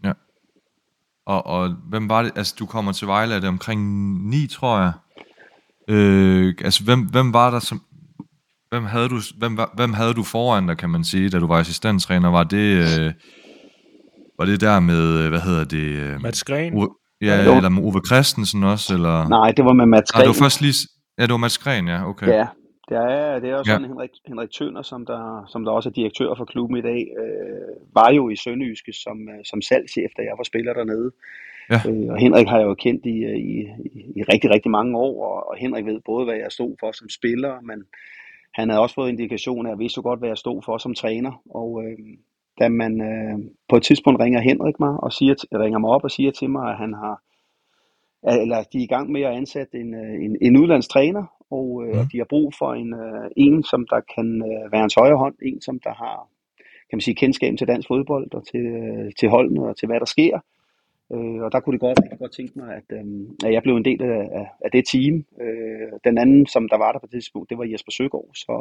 Ja. Og, og hvem var det? Altså, du kommer til Vejle, er det omkring 9, tror jeg? Øh, altså, hvem, hvem var der som... Hvem havde, du, hvem, hvem havde du foran dig, kan man sige, da du var assistenttræner? Var det, øh, var det der med, øh, hvad hedder det? Øh, Mats Gren. Ove, ja, Jo. eller med Ove Christensen også, eller? Nej, det var med Mats Nej, det Gren. var først lige... Ja, det var Mads Gren, ja, okay. Ja, det er, det er jo Ja. sådan, Henrik, Henrik Tønder, som der, som der også er direktør for klubben i dag, øh, var jo i Sønderjyske som, øh, som salgschef, da jeg var spiller dernede. Ja. Øh, og Henrik har jeg jo kendt i, øh, i, i, i rigtig, rigtig mange år, og, og Henrik ved både, hvad jeg stod for som spiller, men han havde også fået indikation af, at jeg vidste jo godt, hvad jeg stod for som træner. Og øh, da man øh, på et tidspunkt ringer Henrik mig og siger, ringer mig op og siger til mig, at han har eller de er i gang med at ansætte en, øh, en, en udlandstræner, og øh, Mm. de har brug for en, øh, en, som der kan øh, være hans højre hånd, en, som der har kan man sige, kendskab til dansk fodbold og til, øh, til holdene og til, hvad der sker. Øh, og der kunne det godt, rigtig godt tænke mig, at, øh, at jeg blev en del af, af, det team. Øh, den anden, som der var der på det tidspunkt, det var Jesper Søgaard. Så,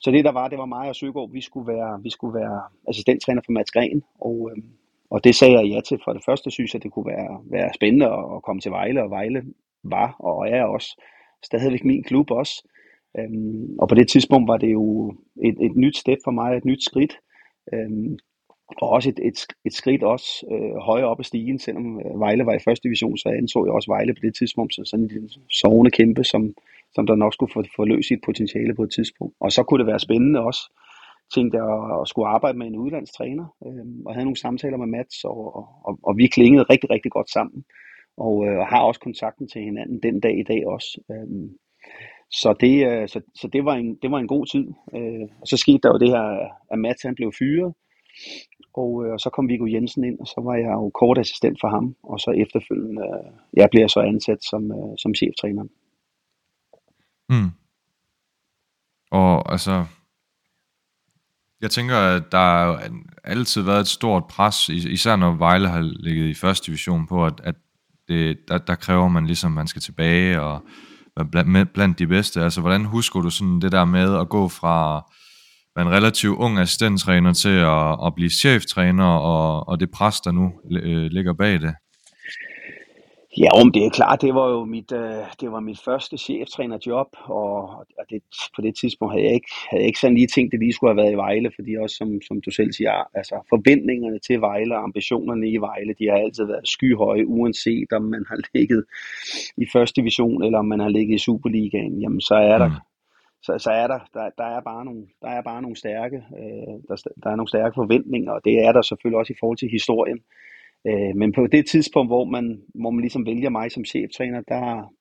så det der var, det var mig og Søgaard. Vi skulle være, vi skulle være assistenttræner for Mats Gren, og, øh, og det sagde jeg ja til. For det første synes jeg, det kunne være, være spændende at, at komme til Vejle, og Vejle var og er også stadigvæk min klub også. Øhm, og på det tidspunkt var det jo et, et nyt step for mig, et nyt skridt. Øhm, og også et, et, et skridt også øh, højere op ad stigen, selvom øh, Vejle var i første division, så anså jeg også Vejle på det tidspunkt som sådan en sovende kæmpe, som, som der nok skulle få, få løst sit potentiale på et tidspunkt. Og så kunne det være spændende også, tænkte jeg, at, at skulle arbejde med en udlandstræner, øh, og havde nogle samtaler med Mats, og, og, og, og vi klingede rigtig, rigtig godt sammen, og, øh, og har også kontakten til hinanden den dag i dag også. Øh, så det, øh, så, så det, var en, det var en god tid. Øh, og så skete der jo det her, at Mats han blev fyret, og, øh, og så kom Viggo Jensen ind, og så var jeg jo kort assistent for ham, og så efterfølgende, øh, jeg bliver så ansat som, øh, som cheftræner. Mm. Og altså, jeg tænker, at der har altid været et stort pres, især når Vejle har ligget i første division på, at, at det, der, der kræver man ligesom, at man skal tilbage og være blandt, blandt de bedste. Altså, hvordan husker du sådan det der med at gå fra være en relativt ung assistenttræner til at, at blive cheftræner, og, og det pres, der nu øh, ligger bag det? Ja, om det er klart, det var jo mit, øh, det var mit første cheftrænerjob, og, og det, på det tidspunkt havde jeg, ikke, havde jeg ikke sådan lige tænkt, at vi skulle have været i Vejle, fordi også som, som du selv siger, altså forventningerne til Vejle og ambitionerne i Vejle, de har altid været skyhøje, uanset om man har ligget i første division, eller om man har ligget i Superligaen, jamen så er der, Mm så, så er der, der, der er bare nogle, der er bare nogle stærke, øh, der, der er nogle stærke forventninger, og det er der selvfølgelig også i forhold til historien. Øh, men på det tidspunkt, hvor man, hvor man ligesom vælger mig som cheftræner, der,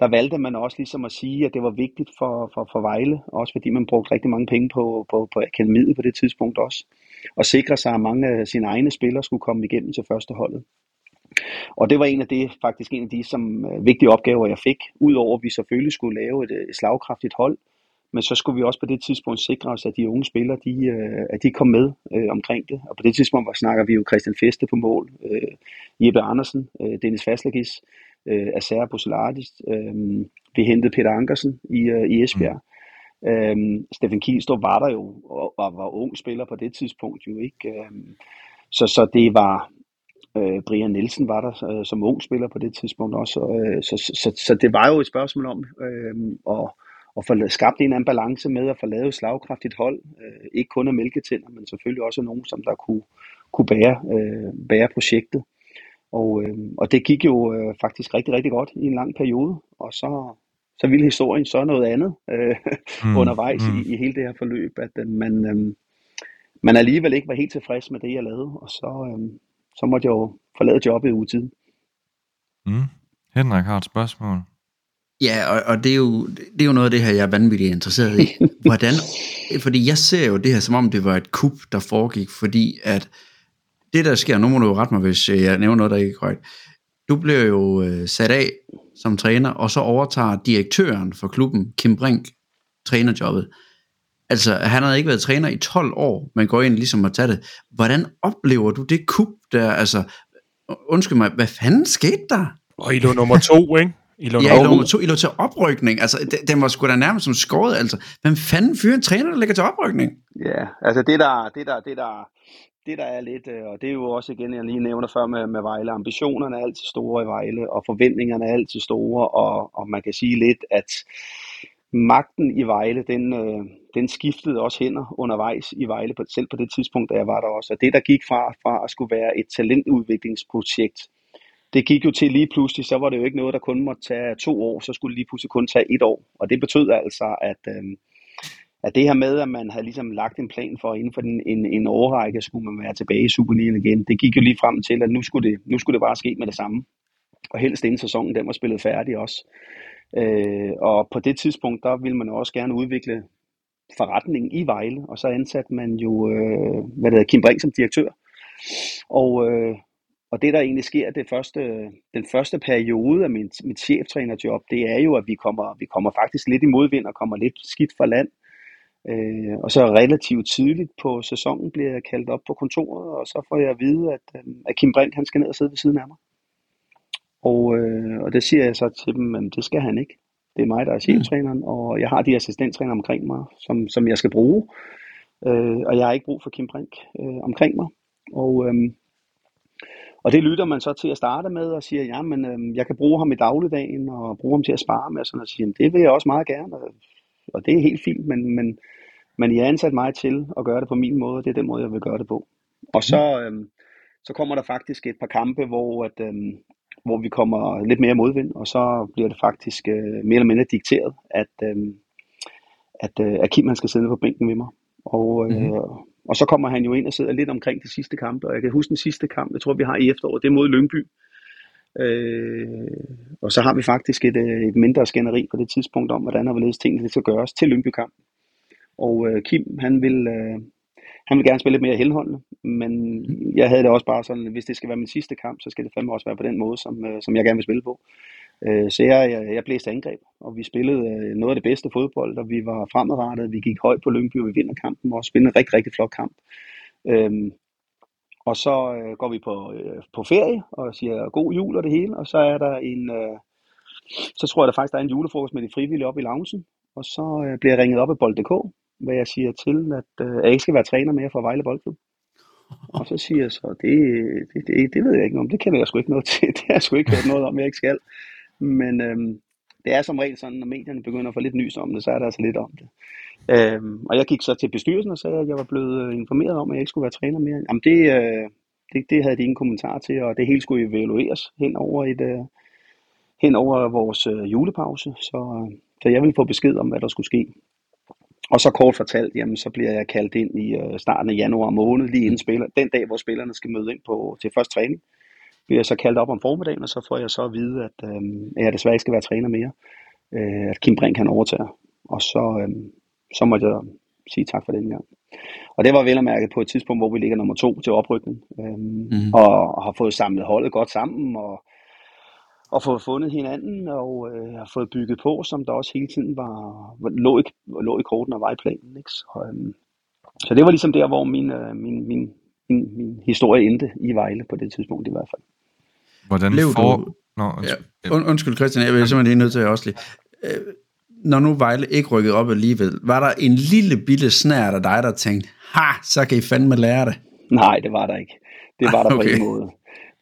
der valgte man også ligesom at sige, at det var vigtigt for, for, for Vejle, også fordi man brugte rigtig mange penge på, på, på akademiet på det tidspunkt også, og sikre sig, at mange af sine egne spillere skulle komme igennem til første holdet. Og det var en af det, faktisk en af de som, øh, vigtige opgaver, jeg fik, udover at vi selvfølgelig skulle lave et, øh, et slagkraftigt hold, men så skulle vi også på det tidspunkt sikre os, at de unge spillere, de, øh, at de kom med øh, omkring det. Og på det tidspunkt var, snakker vi jo Christian Feste på mål, øh, Jeppe Andersen, øh, Dennis Faslagis, øh, Acer Buselardis. Øh, vi hentede Peter Ankersen i, øh, i Esbjerg. Mm. Øh, Steffen Kielstrup var der jo, og, og var ung spiller på det tidspunkt jo ikke. Øh, så, så det var, Øh, Brian Nielsen var der øh, som ung spiller på det tidspunkt også. Øh, så, så, så, så det var jo et spørgsmål om øh, at, at få skabt en eller anden balance med at få lavet et slagkraftigt hold. Øh, ikke kun af mælketænder, men selvfølgelig også nogen, som der kunne, kunne bære, øh, bære projektet. Og, øh, og det gik jo øh, faktisk rigtig, rigtig godt i en lang periode. Og så, så ville historien så noget andet øh, mm, undervejs mm. I, i hele det her forløb, at øh, man, øh, man alligevel ikke var helt tilfreds med det, jeg lavede. Og så, øh, så måtte jeg jo forlade jobbet i ugetiden. Mm. Henrik har et spørgsmål. Ja, og, og det, er jo, det er jo noget af det her, jeg er vanvittigt interesseret i. Hvordan, fordi jeg ser jo det her, som om det var et kup, der foregik, fordi at det, der sker, nu må du jo rette mig, hvis jeg nævner noget, der ikke er korrekt. Du bliver jo øh, sat af som træner, og så overtager direktøren for klubben, Kim Brink, trænerjobbet. Altså, han havde ikke været træner i 12 år, men går ind ligesom og tager det. Hvordan oplever du det kup der? Altså, undskyld mig, hvad fanden skete der? Og I lå nummer to, ikke? I lå Ja, I nummer lå, to, I lå til oprykning. Altså, den, den var sgu da nærmest som skåret. Altså, hvem fanden fyrer en træner, der ligger til oprykning? Ja, altså det der, det der, det der, det der er lidt, øh, og det er jo også igen, jeg lige nævner før med, med Vejle, ambitionerne er altid store i Vejle, og forventningerne er altid store, og, og man kan sige lidt, at magten i Vejle, den, øh, den skiftede også hænder undervejs i Vejle, på, selv på det tidspunkt, da jeg var der også. Og det, der gik fra, fra at skulle være et talentudviklingsprojekt, det gik jo til lige pludselig, så var det jo ikke noget, der kun måtte tage to år, så skulle det lige pludselig kun tage et år. Og det betød altså, at, øh, at det her med, at man havde ligesom lagt en plan for, inden for den, en, en årrække, skulle man være tilbage i Superligaen igen, det gik jo lige frem til, at nu skulle det, nu skulle det bare ske med det samme. Og helst inden sæsonen, den var spillet færdig også. Øh, og på det tidspunkt, der ville man jo også gerne udvikle forretningen i Vejle, og så ansatte man jo, øh, hvad det hedder, Kim Brink som direktør. Og, øh, og det, der egentlig sker det første, den første periode af mit, mit cheftrænerjob, det er jo, at vi kommer, vi kommer faktisk lidt i modvind og kommer lidt skidt fra land. Øh, og så relativt tidligt på sæsonen bliver jeg kaldt op på kontoret, og så får jeg at vide, at, øh, at Kim Brink han skal ned og sidde ved siden af mig. Og, øh, og det siger jeg så til dem, at det skal han ikke. Det er mig, der er cheftræneren, og jeg har de assistenttræner omkring mig, som, som jeg skal bruge. Øh, og jeg har ikke brug for Kim Brink øh, omkring mig. Og, øh, og det lytter man så til at starte med og siger, ja, men øh, jeg kan bruge ham i dagligdagen og bruge ham til at spare med. Og sådan, og siger, det vil jeg også meget gerne, og, og det er helt fint, men, men, men jeg har ansat mig til at gøre det på min måde, og det er den måde, jeg vil gøre det på. Og så, øh, så kommer der faktisk et par kampe, hvor, at, øh, hvor vi kommer lidt mere modvind, og så bliver det faktisk øh, mere eller mindre dikteret, at, øh, at, øh, at Kim han skal sidde på bænken ved mig. Og, øh, mm-hmm. og så kommer han jo ind og sidder lidt omkring de sidste kampe, og jeg kan huske den sidste kamp, jeg tror vi har i efteråret, det er mod Lyngby. Øh, og så har vi faktisk et, øh, et mindre skænderi på det tidspunkt om, hvordan og hvorledes tingene skal gøres til Lyngby-kamp. Og øh, Kim, han vil, øh, han vil gerne spille lidt mere henholdende, men jeg havde det også bare sådan, hvis det skal være min sidste kamp, så skal det fandme også være på den måde, som, øh, som jeg gerne vil spille på. Øh, så jeg, jeg, jeg blæste angreb, og vi spillede øh, noget af det bedste fodbold, og vi var fremadrettet, vi gik højt på Lyngby, og vi vinder kampen, og spillede en rigtig, rigtig flot kamp. Øhm, og så øh, går vi på, øh, på ferie, og siger god jul og det hele, og så er der en, øh, så tror jeg der faktisk, der er en julefrokost med de frivillige op i loungen, og så øh, bliver jeg ringet op af bold.dk, hvad jeg siger til, at øh, jeg ikke skal være træner mere for Vejle Boldklub. Og så siger jeg så, det, det, det, det ved jeg ikke om, det kender jeg sgu ikke noget til, det har jeg sgu ikke hørt noget om, jeg ikke skal. Men øhm, det er som regel sådan, når medierne begynder at få lidt nys om det, så er der altså lidt om det. Øhm, og jeg gik så til bestyrelsen og sagde, at jeg var blevet øh, informeret om, at jeg ikke skulle være træner mere. Jamen det, øh, det, det havde de ingen kommentar til, og det hele skulle evalueres hen over, et, øh, hen over vores øh, julepause. Så, øh, så jeg ville få besked om, hvad der skulle ske. Og så kort fortalt, jamen, så bliver jeg kaldt ind i øh, starten af januar måned, lige inden spiller, den dag, hvor spillerne skal møde ind på, til første træning. Bliver jeg så kaldt op om formiddagen, og så får jeg så at vide, at øh, jeg desværre ikke skal være træner mere. Øh, at Kim Brink kan overtage. Og så, øh, så måtte jeg sige tak for den gang. Og det var vel at mærke på et tidspunkt, hvor vi ligger nummer to til oprykning. Øh, mm. og har fået samlet holdet godt sammen, og og fået fundet hinanden og øh, har fået bygget på, som der også hele tiden var, lå, i, lå i korten og var i planen. Ikke? Så, øh, så det var ligesom der, hvor min, øh, min, min, min, min historie endte i Vejle på det tidspunkt i hvert fald. Hvordan Blev får... du- Nå, Ja, und, undskyld Christian, jeg vil simpelthen lige nødt til at også lige. Øh, når nu Vejle ikke rykkede op alligevel, var der en lille bitte snært af dig, der tænkte, ha, så kan I fandme lære det. Nej, det var der ikke. Det var der på Okay. ingen måde.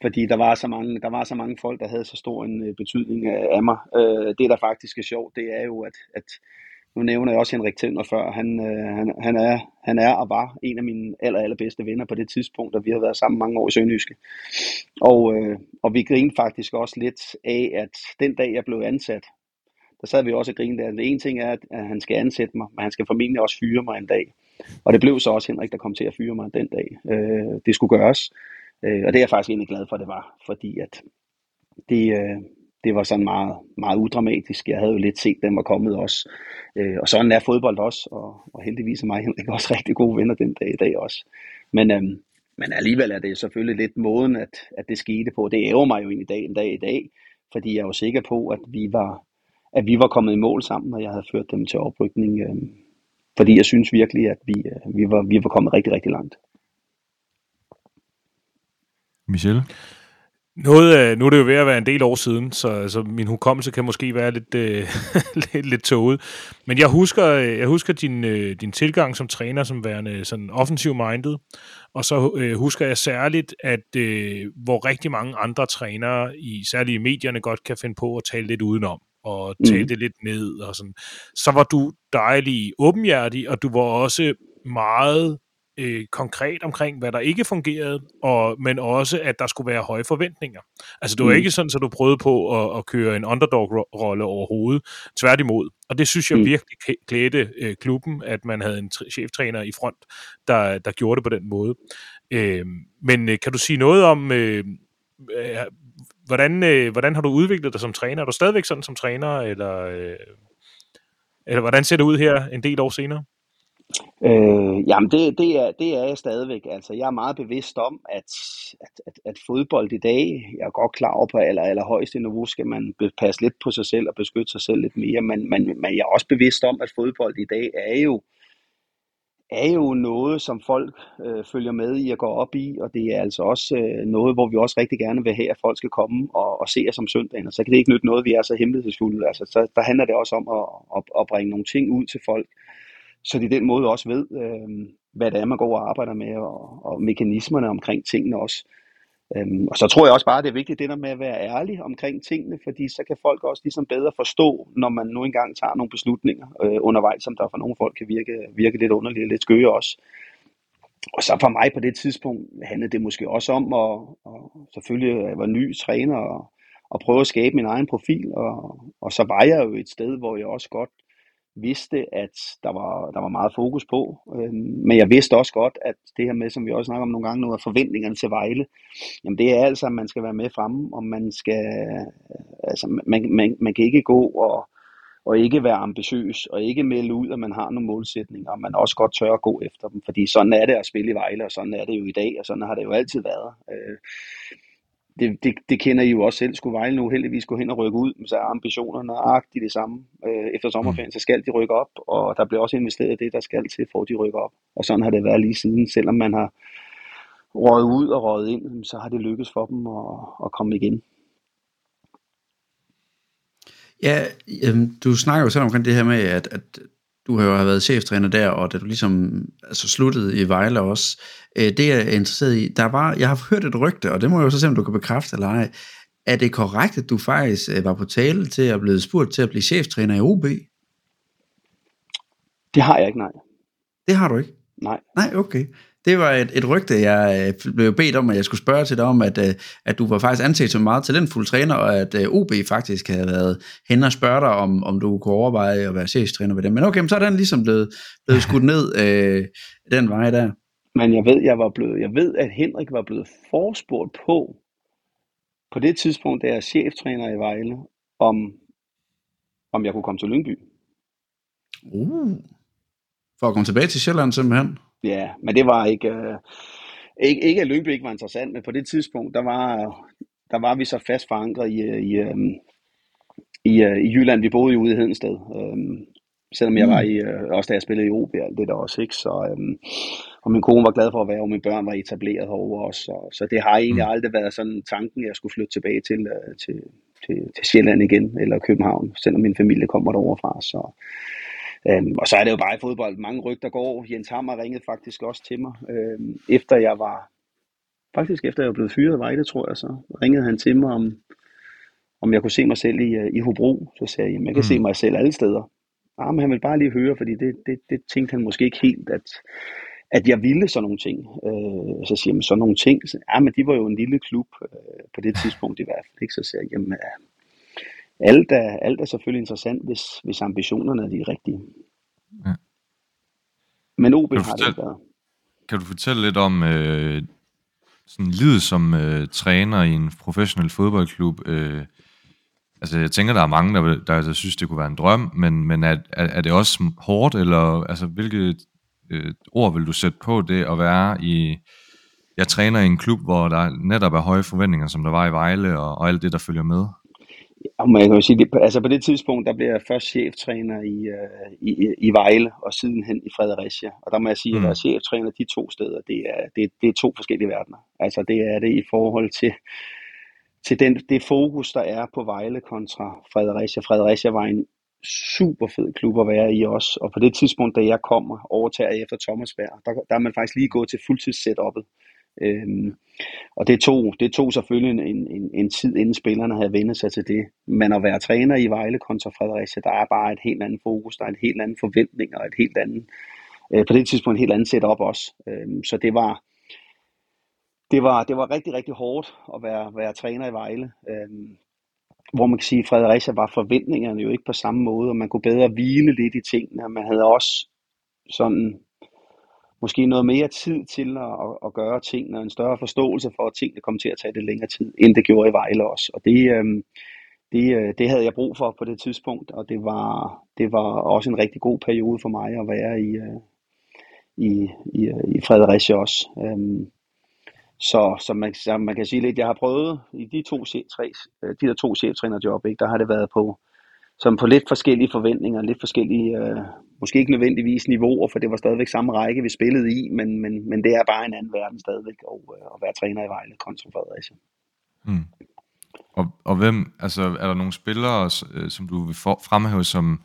Fordi der var, så mange, der var så mange folk, der havde så stor en øh, betydning af, af mig. Øh, det, der faktisk er sjovt, det er jo, at, at nu nævner jeg også Henrik Tænder før. Han, øh, han, han, er, han er og var en af mine aller, allerbedste venner på det tidspunkt, og vi har været sammen mange år i Sønderjyske. Og, øh, og vi grinede faktisk også lidt af, at den dag, jeg blev ansat, der sad vi også og grinede af, at en ting er, at han skal ansætte mig, men han skal formentlig også fyre mig en dag. Og det blev så også Henrik, der kom til at fyre mig den dag. Øh, det skulle gøres. Øh, og det er jeg faktisk egentlig glad for, at det var, fordi at det, øh, det var sådan meget, meget udramatisk. Jeg havde jo lidt set, den var kommet også. Øh, og sådan er fodbold også, og, og heldigvis er mig Henrik også rigtig gode venner den dag i dag også. Men, øh, men alligevel er det selvfølgelig lidt måden, at, at det skete på. Det ærger mig jo egentlig dag en dag i dag, fordi jeg er jo sikker på, at vi var, at vi var kommet i mål sammen, og jeg havde ført dem til oprykning. Øh, fordi jeg synes virkelig, at vi, øh, vi, var, vi var kommet rigtig, rigtig langt. Michel? Noget, af- nu er det jo ved at være en del år siden, så, så min hukommelse kan måske være lidt, øh, lidt, lidt tåget. Men jeg husker, øh, jeg husker din, øh, din tilgang som træner som værende sådan offensiv-minded, og så øh, husker jeg særligt, at øh, hvor rigtig mange andre trænere, i særligt i medierne, godt kan finde på at tale lidt udenom og tale Mhm. det lidt ned og sådan. Så var du dejlig åbenhjertig, og du var også meget øh, konkret omkring, hvad der ikke fungerede, og, men også, at der skulle være høje forventninger. Altså, det var Mm. ikke sådan, at du prøvede på at, at køre en underdog-rolle overhovedet. Tværtimod. Og det synes jeg Mm. virkelig klæ- klædte øh, klubben, at man havde en tr- cheftræner i front, der, der gjorde det på den måde. Øh, men øh, kan du sige noget om, øh, øh, hvordan, øh, hvordan har du udviklet dig som træner? Er du stadigvæk sådan som træner, eller, øh, eller hvordan ser det ud her en del år senere? Øh, jamen det, det, er, det er jeg stadigvæk. Altså, jeg er meget bevidst om, at, at, at, at fodbold i dag, jeg er godt klar over på aller, allerhøjeste niveau, skal man passe lidt på sig selv og beskytte sig selv lidt mere, men, men, men jeg er også bevidst om, at fodbold i dag er jo, er jo noget, som folk øh, følger med i og går op i, og det er altså også øh, noget, hvor vi også rigtig gerne vil have, at folk skal komme og, og se os om søndagen, og så kan det ikke nytte noget, vi er så hemmelighedsfulde. Altså, så der handler det også om at, at, at bringe nogle ting ud til folk, så de den måde også ved, øh, hvad det er, man går og arbejder med, og, og mekanismerne omkring tingene også. Øhm, og så tror jeg også bare, det er vigtigt det der med at være ærlig omkring tingene, fordi så kan folk også ligesom bedre forstå, når man nu engang tager nogle beslutninger øh, undervejs, som der for nogle folk kan virke, virke lidt underligt og lidt skøre også. Og så for mig på det tidspunkt handlede det måske også om at, og selvfølgelig jeg var ny træner og, og prøve at skabe min egen profil. Og, og så var jeg jo et sted, hvor jeg også godt vidste, at der var, der var meget fokus på. Øh, men jeg vidste også godt, at det her med, som vi også snakker om nogle gange noget af forventningerne til Vejle, jamen det er altså, at man skal være med fremme, og man skal, altså man, man, man kan ikke gå og, og ikke være ambitiøs, og ikke melde ud, at man har nogle målsætninger, og man også godt tør at gå efter dem, fordi sådan er det at spille i Vejle, og sådan er det jo i dag, og sådan har det jo altid været. Øh, det, det, det kender I jo også selv. Skulle Vejle nu heldigvis gå hen og rykke ud, så er ambitionerne nøjagtigt det samme. Øh, efter sommerferien, så skal de rykke op, og der bliver også investeret det, der skal til, for at de rykker op. Og sådan har det været lige siden, selvom man har røget ud og røget ind, så har det lykkes for dem at, at komme igen. Ja, øhm, du snakker jo selv omkring det her med, at, at du har jo været cheftræner der, og da du ligesom altså, sluttede i Vejle også, øh, det jeg er interesseret i, der var, jeg har hørt et rygte, og det må jeg jo så se, om du kan bekræfte eller ej, er det korrekt, at du faktisk øh, var på tale til at blive spurgt til at blive cheftræner i OB? Det har jeg ikke, nej. Det har du ikke? Nej. Nej, okay. Det var et, et rygte, jeg øh, blev bedt om, at jeg skulle spørge til dig om, at, øh, at du var faktisk anset som en meget talentfuld træner, og at øh, OB faktisk havde været hen og spørge dig, om, om du kunne overveje at være cheftræner ved dem. Men okay, men så er den ligesom blevet, blevet skudt ned øh, den vej der. Men jeg ved, jeg var blevet, jeg ved, at Henrik var blevet forspurgt på, på det tidspunkt, da jeg er cheftræner i Vejle, om, om jeg kunne komme til Lyngby. Uh. For at komme tilbage til Sjælland simpelthen. Ja, men det var ikke, øh, ikke, ikke at Lyngby ikke var interessant, men på det tidspunkt, der var, der var vi så fast forankret i, øh, i, øh, i, øh, i Jylland. Vi boede jo ude i Hedensted, øh, selvom jeg var i, øh, også da jeg spillede i OB, alt det der også, ikke? Så, øh, og min kone var glad for at være, og mine børn var etableret herovre også, så, så det har egentlig aldrig været sådan tanken, at jeg skulle flytte tilbage til, til, til, til Sjælland igen, eller København, selvom min familie kommer derovre fra, så... Øhm, og så er det jo bare i fodbold. Mange rygter går. Jens Hammer ringede faktisk også til mig, øhm, efter jeg var, faktisk efter jeg var blevet fyret i Vejle, tror jeg så, ringede han til mig, om, om jeg kunne se mig selv i, øh, i Hobro. Så sagde jeg, jamen jeg kan mm. se mig selv alle steder. Ja, men han ville bare lige høre, fordi det, det, det tænkte han måske ikke helt, at, at jeg ville sådan nogle ting. Øh, så siger jeg, sådan nogle ting, så, ja, men de var jo en lille klub øh, på det tidspunkt i hvert fald. Ikke? Så siger jeg, jamen, øh, alt er, alt er selvfølgelig interessant, hvis, hvis ambitionerne er de rigtige. Ja. Men OB har det fortælle- været. Kan du fortælle lidt om øh, sådan livet som øh, træner i en professionel fodboldklub? Øh, altså, jeg tænker, der er mange, der, der, der synes, det kunne være en drøm, men, men er, er, er det også hårdt, eller altså, hvilke øh, ord vil du sætte på det at være i... Jeg træner i en klub, hvor der netop er høje forventninger, som der var i Vejle, og, og alt det, der følger med. Ja, man kan jo sige, det, altså på det tidspunkt, der blev jeg først cheftræner i, uh, i, i Vejle, og sidenhen i Fredericia. Og der må jeg sige, at at være cheftræner de to steder, det er, det, det er to forskellige verdener. Altså det er det i forhold til, til den, det fokus, der er på Vejle kontra Fredericia. Fredericia var en super fed klub at være i også, og på det tidspunkt, da jeg kommer, overtager jeg efter Thomas Berg, der, der er man faktisk lige gået til fuldtids setup'et. Øhm, og det tog, det tog selvfølgelig en, en, en tid, inden spillerne havde vendt sig til det. Men at være træner i Vejle kontra Fredericia, der er bare et helt andet fokus, der er en helt anden forventning og et helt andet, øh, på det tidspunkt et helt andet setup også. Øhm, så det var, det var, det var rigtig, rigtig hårdt at være, være træner i Vejle. Øhm, hvor man kan sige, at Fredericia var forventningerne jo ikke på samme måde, og man kunne bedre hvile lidt i tingene, man havde også sådan måske noget mere tid til at, at, at gøre tingene, og en større forståelse for, at tingene kom til at tage det længere tid, end det gjorde i Vejle også. Og det, øh, det, øh, det havde jeg brug for på det tidspunkt, og det var, det var også en rigtig god periode for mig at være i, øh, i, i, i Fredericia også. Øhm, så, så, man, så man kan sige lidt, jeg har prøvet i de to tre, øh, de der to cheftrænerjob, ikke, der har det været på, som på lidt forskellige forventninger, lidt forskellige, øh, måske ikke nødvendigvis niveauer, for det var stadigvæk samme række, vi spillede i, men, men, men det er bare en anden verden stadigvæk at, øh, at være træner i Vejle kontra Fredericia. Mm. Og, og hvem, altså er der nogle spillere, øh, som du vil fremhæve som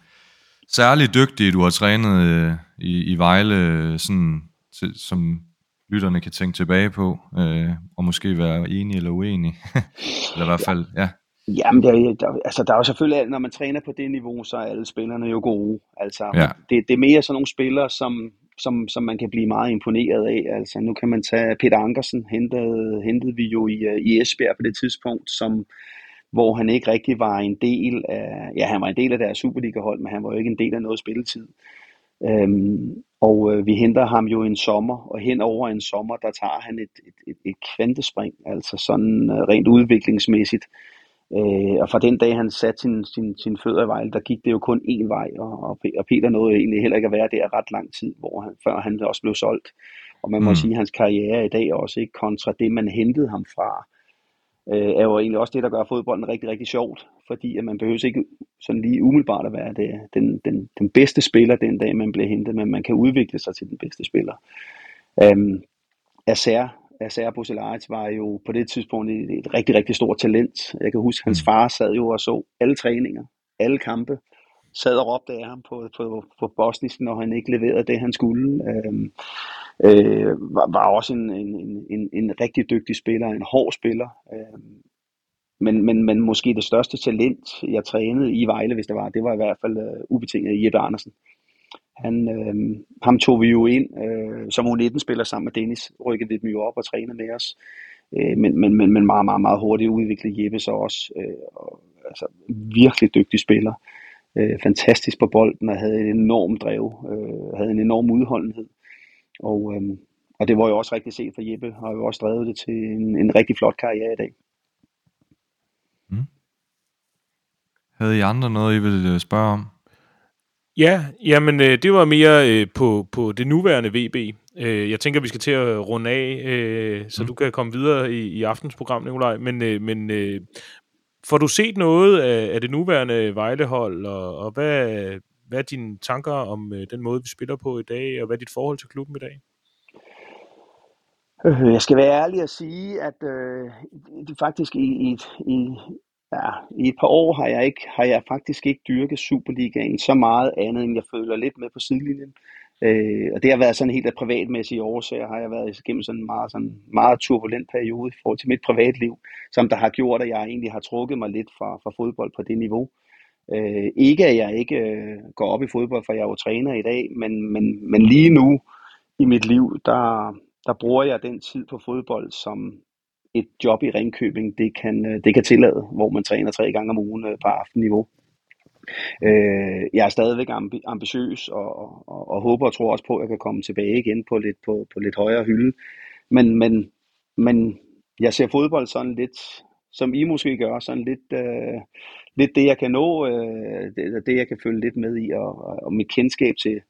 særlig dygtige, du har trænet øh, i, i Vejle, sådan, til, som lytterne kan tænke tilbage på, øh, og måske være enige eller uenige? eller i hvert fald, ja. Jamen, der, der, altså, der er jo selvfølgelig, når man træner på det niveau, så er alle spillerne jo gode. Altså, ja. det, det er mere sådan nogle spillere, som, som, som man kan blive meget imponeret af. Altså, nu kan man tage Peter Ankersen, hentede, hentede vi jo i, i Esbjerg på det tidspunkt, som, hvor han ikke rigtig var en del af, ja, han var en del af deres Superliga-hold, men han var jo ikke en del af noget spilletid. Øhm, og øh, vi henter ham jo en sommer, og hen over en sommer, der tager han et, et, et, et kvantespring, altså sådan øh, rent udviklingsmæssigt. Øh, og fra den dag, han satte sin, sin, sin fødder i Vejle, der gik det jo kun én vej, og, og Peter nåede egentlig heller ikke at være der ret lang tid, hvor han, før han også blev solgt. Og man må mm. sige, at hans karriere i dag også, ikke kontra det, man hentede ham fra, øh, er jo egentlig også det, der gør fodbolden rigtig, rigtig sjovt, fordi at man behøver ikke sådan lige umiddelbart at være det, den, den, den bedste spiller den dag, man bliver hentet, men man kan udvikle sig til den bedste spiller. Øhm, Acer, Acer Boselarit var jo på det tidspunkt et, et rigtig, rigtig stort talent. Jeg kan huske, hans mm. far sad jo og så alle træninger, alle kampe, sad og råbte af ham på, på, på bosnisk, når han ikke leverede det, han skulle. Øhm, øh, var, var også en, en, en, en rigtig dygtig spiller, en hård spiller. Øh, men, men, men måske det største talent, jeg trænede i Vejle, hvis det var, det var i hvert fald uh, ubetinget Jeppe Andersen. Han, øh, ham tog vi jo ind øh, som U19-spiller sammen med Dennis, rykkede vi dem jo op og trænede med os. Øh, men, men, men, men meget, meget, meget hurtigt udviklede Jeppe så også. Øh, og, altså, virkelig dygtig spiller. Øh, fantastisk på bolden og havde en enorm drev, øh, havde en enorm udholdenhed. Og, øh, og det var jo også rigtig set for Jeppe, og har jo også drevet det til en, en rigtig flot karriere i dag. Mm. Havde I andre noget, I ville øh, spørge om? Ja, jamen øh, det var mere øh, på, på det nuværende VB. Øh, jeg tænker, vi skal til at runde af, øh, så mm. du kan komme videre i, i aftens program, Nikolaj. Men, øh, men øh, får du set noget af, af det nuværende Vejlehold, og, og hvad, hvad er dine tanker om øh, den måde, vi spiller på i dag, og hvad er dit forhold til klubben i dag? Øh, jeg skal være ærlig at sige, at øh, faktisk i, i, i, ja, i et par år har jeg, ikke, har jeg faktisk ikke dyrket Superligaen så meget andet, end jeg føler lidt med på sidelinjen. Øh, og det har været sådan helt af privatmæssige årsager, har jeg været igennem sådan en meget, sådan meget turbulent periode i forhold til mit privatliv, som der har gjort, at jeg egentlig har trukket mig lidt fra, fra fodbold på det niveau. Øh, ikke at jeg ikke øh, går op i fodbold, for jeg er jo træner i dag, men, men, men lige nu i mit liv, der, der bruger jeg den tid på fodbold, som et job i Ringkøbing, det kan, øh, det kan tillade, hvor man træner tre gange om ugen øh, på aftenniveau. Øh, jeg er stadigvæk ambi- ambitiøs og, og, og håber og tror også på, at jeg kan komme tilbage igen på lidt, på, på lidt højere hylde. Men, men, men jeg ser fodbold sådan lidt, som I måske gør, sådan lidt, øh, lidt det, jeg kan nå, øh, det, det, jeg kan følge lidt med i, og, og mit kendskab til,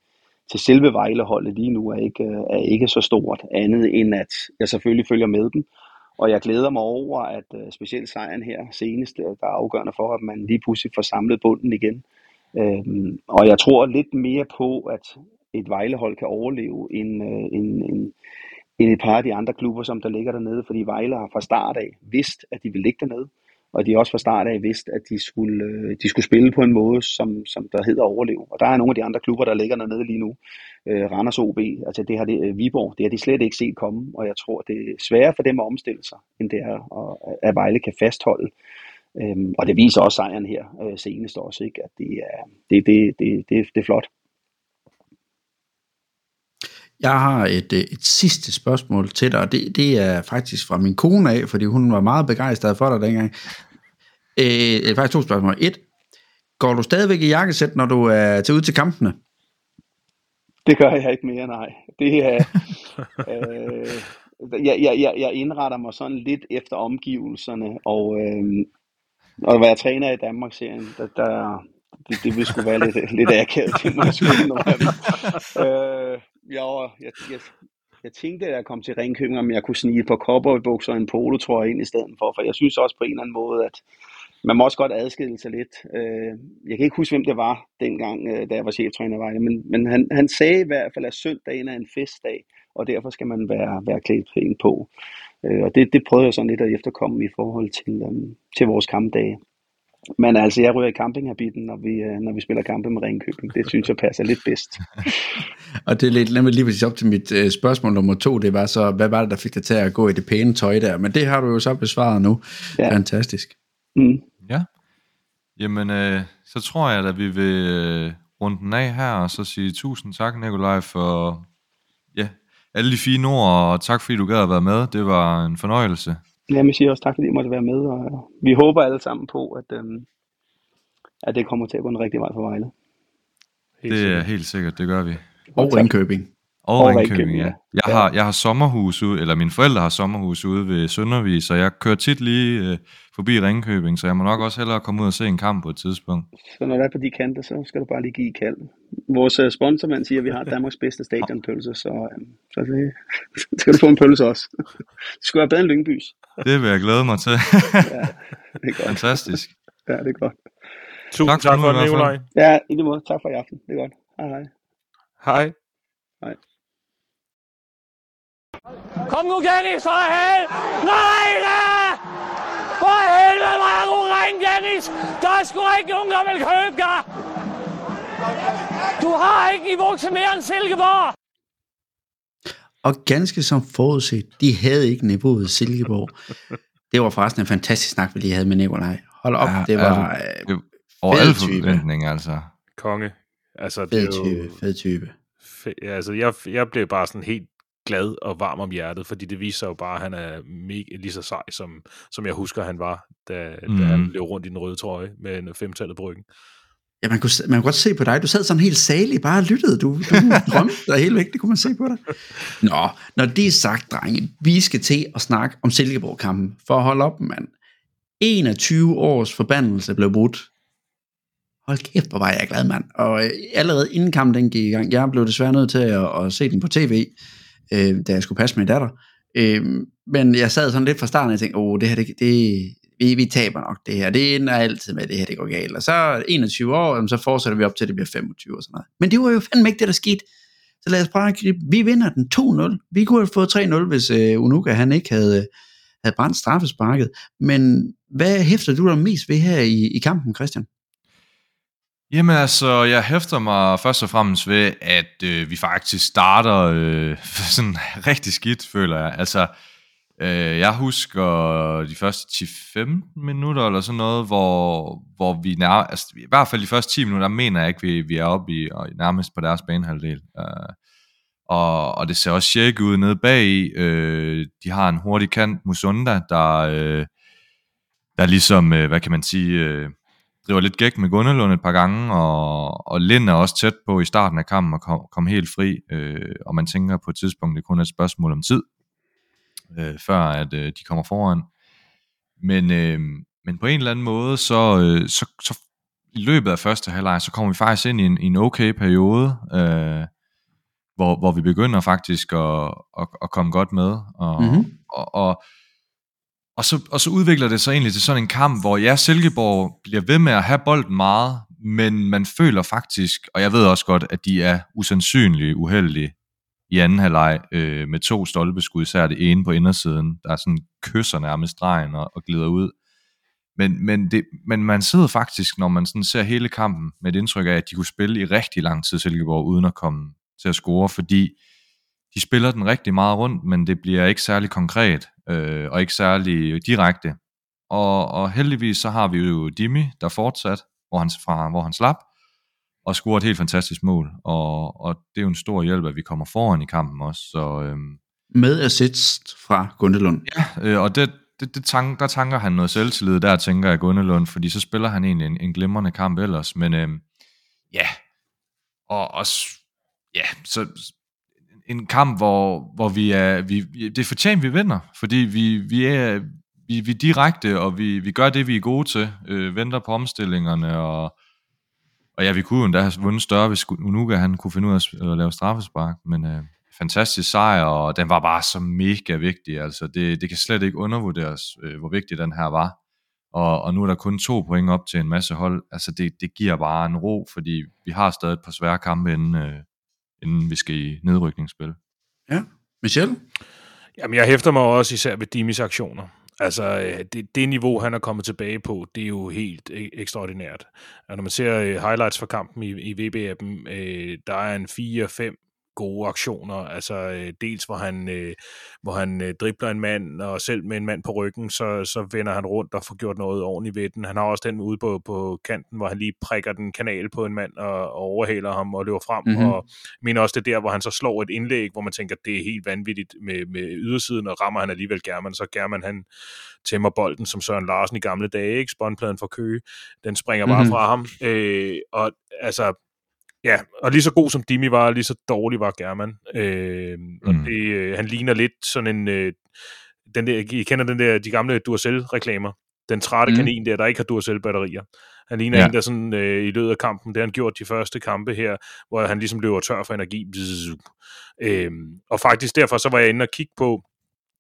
til selve Vejleholdet lige nu er ikke, øh, er ikke så stort, andet end at jeg selvfølgelig følger med dem, og jeg glæder mig over, at øh, specielt sejren her senest, øh, der er afgørende for, at man lige pludselig får samlet bunden igen. Øhm, og jeg tror lidt mere på, at et Vejlehold kan overleve end, øh, end, end, end et par af de andre klubber, som der ligger dernede, fordi Vejle har fra start af vidst, at de vil ligge dernede og de også fra start af vidste, at de skulle, øh, de skulle spille på en måde, som, som der hedder overleve. Og der er nogle af de andre klubber, der ligger dernede lige nu. Øh, Randers OB, altså det har det, øh, Viborg, det har de slet ikke set komme, og jeg tror, det er sværere for dem at omstille sig, end det er, at, at Vejle kan fastholde. Øhm, og det viser også sejren her øh, senest også, ikke? at det er, det, det, det, det, det er flot. Jeg har et, øh, et sidste spørgsmål til dig, og det, det er faktisk fra min kone af, fordi hun var meget begejstret for dig dengang. Øh, faktisk to spørgsmål. Et, går du stadigvæk i jakkesæt, når du er til ud til kampene? Det gør jeg ikke mere, nej. Det er, øh, jeg, jeg, jeg, jeg indretter mig sådan lidt efter omgivelserne, og, øh, og hvad jeg træner i Danmark-serien, der, der, det, det vil sgu være lidt, lidt akavet, det når jeg øh, jeg, jeg, jeg, jeg tænkte, at jeg kom til Ringkøbing, om jeg kunne snige et par cowboybukser og en polotrøje ind i stedet for, for jeg synes også på en eller anden måde, at man må også godt adskille sig lidt. Øh, jeg kan ikke huske, hvem det var dengang, øh, da jeg var cheftræner men, men han, han sagde i hvert fald, at søndagen er en festdag, og derfor skal man være, være klædt pænt på. Øh, og det, det prøvede jeg sådan lidt at efterkomme i forhold til, øhm, til vores kampdage. Men altså, jeg ryger i campinghabiten, når vi, når vi spiller kampe med Ringkøbing. Det synes jeg passer lidt bedst. og det er lidt nemlig lige præcis op til mit uh, spørgsmål nummer to. Det var så, hvad var det, der fik dig til at gå i det pæne tøj der? Men det har du jo så besvaret nu. Ja. Fantastisk. Mm. Ja. Jamen, øh, så tror jeg, at vi vil øh, runde den af her, og så sige tusind tak, Nikolaj, for ja, alle de fine ord, og tak fordi du gad at være med. Det var en fornøjelse. Jamen, jeg siger også tak, fordi I måtte være med, og vi håber alle sammen på, at, øhm, at det kommer til at gå en rigtig vej for Vejle. Helt det er helt sikkert, det gør vi. Og Ringkøbing. Og, og Ringkøbing, ja. Jeg, ja. Har, jeg har sommerhus ude, eller mine forældre har sommerhus ude ved Søndervig, så jeg kører tit lige øh, forbi Ringkøbing, så jeg må nok også hellere komme ud og se en kamp på et tidspunkt. Så når du er på de kanter, så skal du bare lige give kald. Vores uh, sponsormand siger, at vi har Danmarks bedste stadionpølse, så, um, så det, skal du få en pølse også. det skulle være bedre end Lyngbys. Det vil jeg glæde mig til. ja, det er godt. Fantastisk. Ja, det er godt. Tusind tak, tak for det, Nikolaj. Ja, i lige måde. Tak for i aften. Det er godt. Hej hej. Hej. Hej. Kom nu, Dennis, for helvede! Nej, da! For helvede, hvor er du ring, Dennis! Der er sgu ikke nogen, der vil købe dig! Du har ikke niveau til mere end Silkeborg! Og ganske som forudset, de havde ikke niveauet Silkeborg. Det var forresten en fantastisk snak, vi lige havde med Nikolaj. Hold op, ja, det var... Altså, øh, over alle forventninger, altså. Konge. Altså, det fed type, jo, fed type. Fed, altså, jeg, jeg blev bare sådan helt glad og varm om hjertet, fordi det viser jo bare, at han er mega, lige så sej, som, som jeg husker, han var, da, mm. da han mhm. løb rundt i den røde trøje med en femtallet på ryggen. Ja, man kunne, man kunne godt se på dig. Du sad sådan helt salig, bare lyttede. Du, du drømte dig helt væk, det kunne man se på dig. Nå, når det er sagt, drenge, vi skal til at snakke om Silkeborg-kampen. For at holde op, mand. 21 års forbandelse blev brudt. Hold kæft, hvor var jeg glad, mand. Og øh, allerede inden kampen den gik i gang, jeg blev desværre nødt til at, at se den på tv, øh, da jeg skulle passe min datter. Øh, men jeg sad sådan lidt fra starten og tænkte, åh, det her, det, det, vi, vi taber nok det her. Det ender altid med, at det her det går galt. Og så 21 år, så fortsætter vi op til, at det bliver 25 og sådan noget. Men det var jo fandme ikke det, der skete. Så lad os bare gribe. Vi vinder den 2-0. Vi kunne have fået 3-0, hvis øh, Unuka han ikke havde, øh, havde brændt straffesparket. Men hvad hæfter du dig mest ved her i, i kampen, Christian? Jamen altså, jeg hæfter mig først og fremmest ved, at øh, vi faktisk starter øh, sådan rigtig skidt, føler jeg. Altså, øh, jeg husker de første 10-15 minutter eller sådan noget, hvor, hvor vi nær, altså, i hvert fald de første 10 minutter, mener jeg ikke, vi, vi er oppe i, og nærmest på deres banehalvdel. Øh, og, og det ser også tjekket ud nede bag i. Øh, de har en hurtig kant, Musunda, der, øh, der ligesom, øh, hvad kan man sige... Øh, driver lidt gæk med Gundelund et par gange, og, og Lind er også tæt på i starten af kampen at komme kom helt fri, øh, og man tænker på et tidspunkt, det kun er et spørgsmål om tid, øh, før at øh, de kommer foran. Men, øh, men på en eller anden måde, så, øh, så, så i løbet af første halvleg, så kommer vi faktisk ind i en, i en okay periode, øh, hvor, hvor vi begynder faktisk at, at, at komme godt med, og, mm-hmm. og, og og, så, og så udvikler det sig egentlig til sådan en kamp, hvor ja, Silkeborg bliver ved med at have bolden meget, men man føler faktisk, og jeg ved også godt, at de er usandsynlige uheldige i anden halvleg øh, med to stolpeskud, især det ene på indersiden, der er sådan kysser nærmest stregen og, og glider ud. Men, men, det, men man sidder faktisk, når man sådan ser hele kampen, med et indtryk af, at de kunne spille i rigtig lang tid Silkeborg, uden at komme til at score, fordi de spiller den rigtig meget rundt, men det bliver ikke særlig konkret, øh, og ikke særlig direkte. Og, og heldigvis så har vi jo Dimi, der fortsat, hvor han, fra, hvor han slap, og scorer et helt fantastisk mål. Og, og det er jo en stor hjælp, at vi kommer foran i kampen også. Så, øhm, Med assist fra Gundelund. Ja, øh, og det, det, det tank, der tanker han noget selvtillid, der tænker jeg Gundelund, fordi så spiller han egentlig en, en glimrende kamp ellers. Men øhm, ja, og også, ja, så en kamp, hvor, hvor vi er, vi, det er fortjent, vi vinder, fordi vi, vi er, vi, vi er direkte, og vi, vi gør det, vi er gode til, øh, venter på omstillingerne, og, og ja, vi kunne jo endda have vundet større, hvis Unuga han kunne finde ud af at lave straffespark, men øh, fantastisk sejr, og den var bare så mega vigtig, altså det, det kan slet ikke undervurderes, øh, hvor vigtig den her var, og, og nu er der kun to point op til en masse hold, altså det, det giver bare en ro, fordi vi har stadig et par svære kampe inden, øh, inden vi skal i nedrykningsspil. Ja, Michel? Jamen, jeg hæfter mig også især ved Dimis aktioner. Altså, øh, det, det niveau, han er kommet tilbage på, det er jo helt e- ekstraordinært. Og når man ser øh, highlights fra kampen i, i VB-appen, øh, der er en 4-5 gode aktioner. Altså øh, dels hvor han, øh, hvor han øh, dribler en mand, og selv med en mand på ryggen, så, så vender han rundt og får gjort noget ordentligt ved den. Han har også den ude på, på kanten, hvor han lige prikker den kanal på en mand og, og overhaler ham og løber frem. Mm-hmm. Og mener også det der, hvor han så slår et indlæg, hvor man tænker, det er helt vanvittigt med, med ydersiden, og rammer han alligevel German. Så German han tæmmer bolden, som Søren Larsen i gamle dage, ikke? Spåndpladen for Køge, den springer bare mm-hmm. fra ham. Øh, og altså, Ja, og lige så god som Dimi var, lige så dårlig var German. Øh, og mm. det, øh, han ligner lidt sådan en... Øh, den der, I kender den der, de gamle Duracell-reklamer. Den trætte mm. kanin der, der ikke har Duracell-batterier. Han ligner ja. en, der sådan øh, i løbet af kampen, det har han gjort de første kampe her, hvor han ligesom løber tør for energi. Øh, og faktisk derfor, så var jeg inde og kigge på,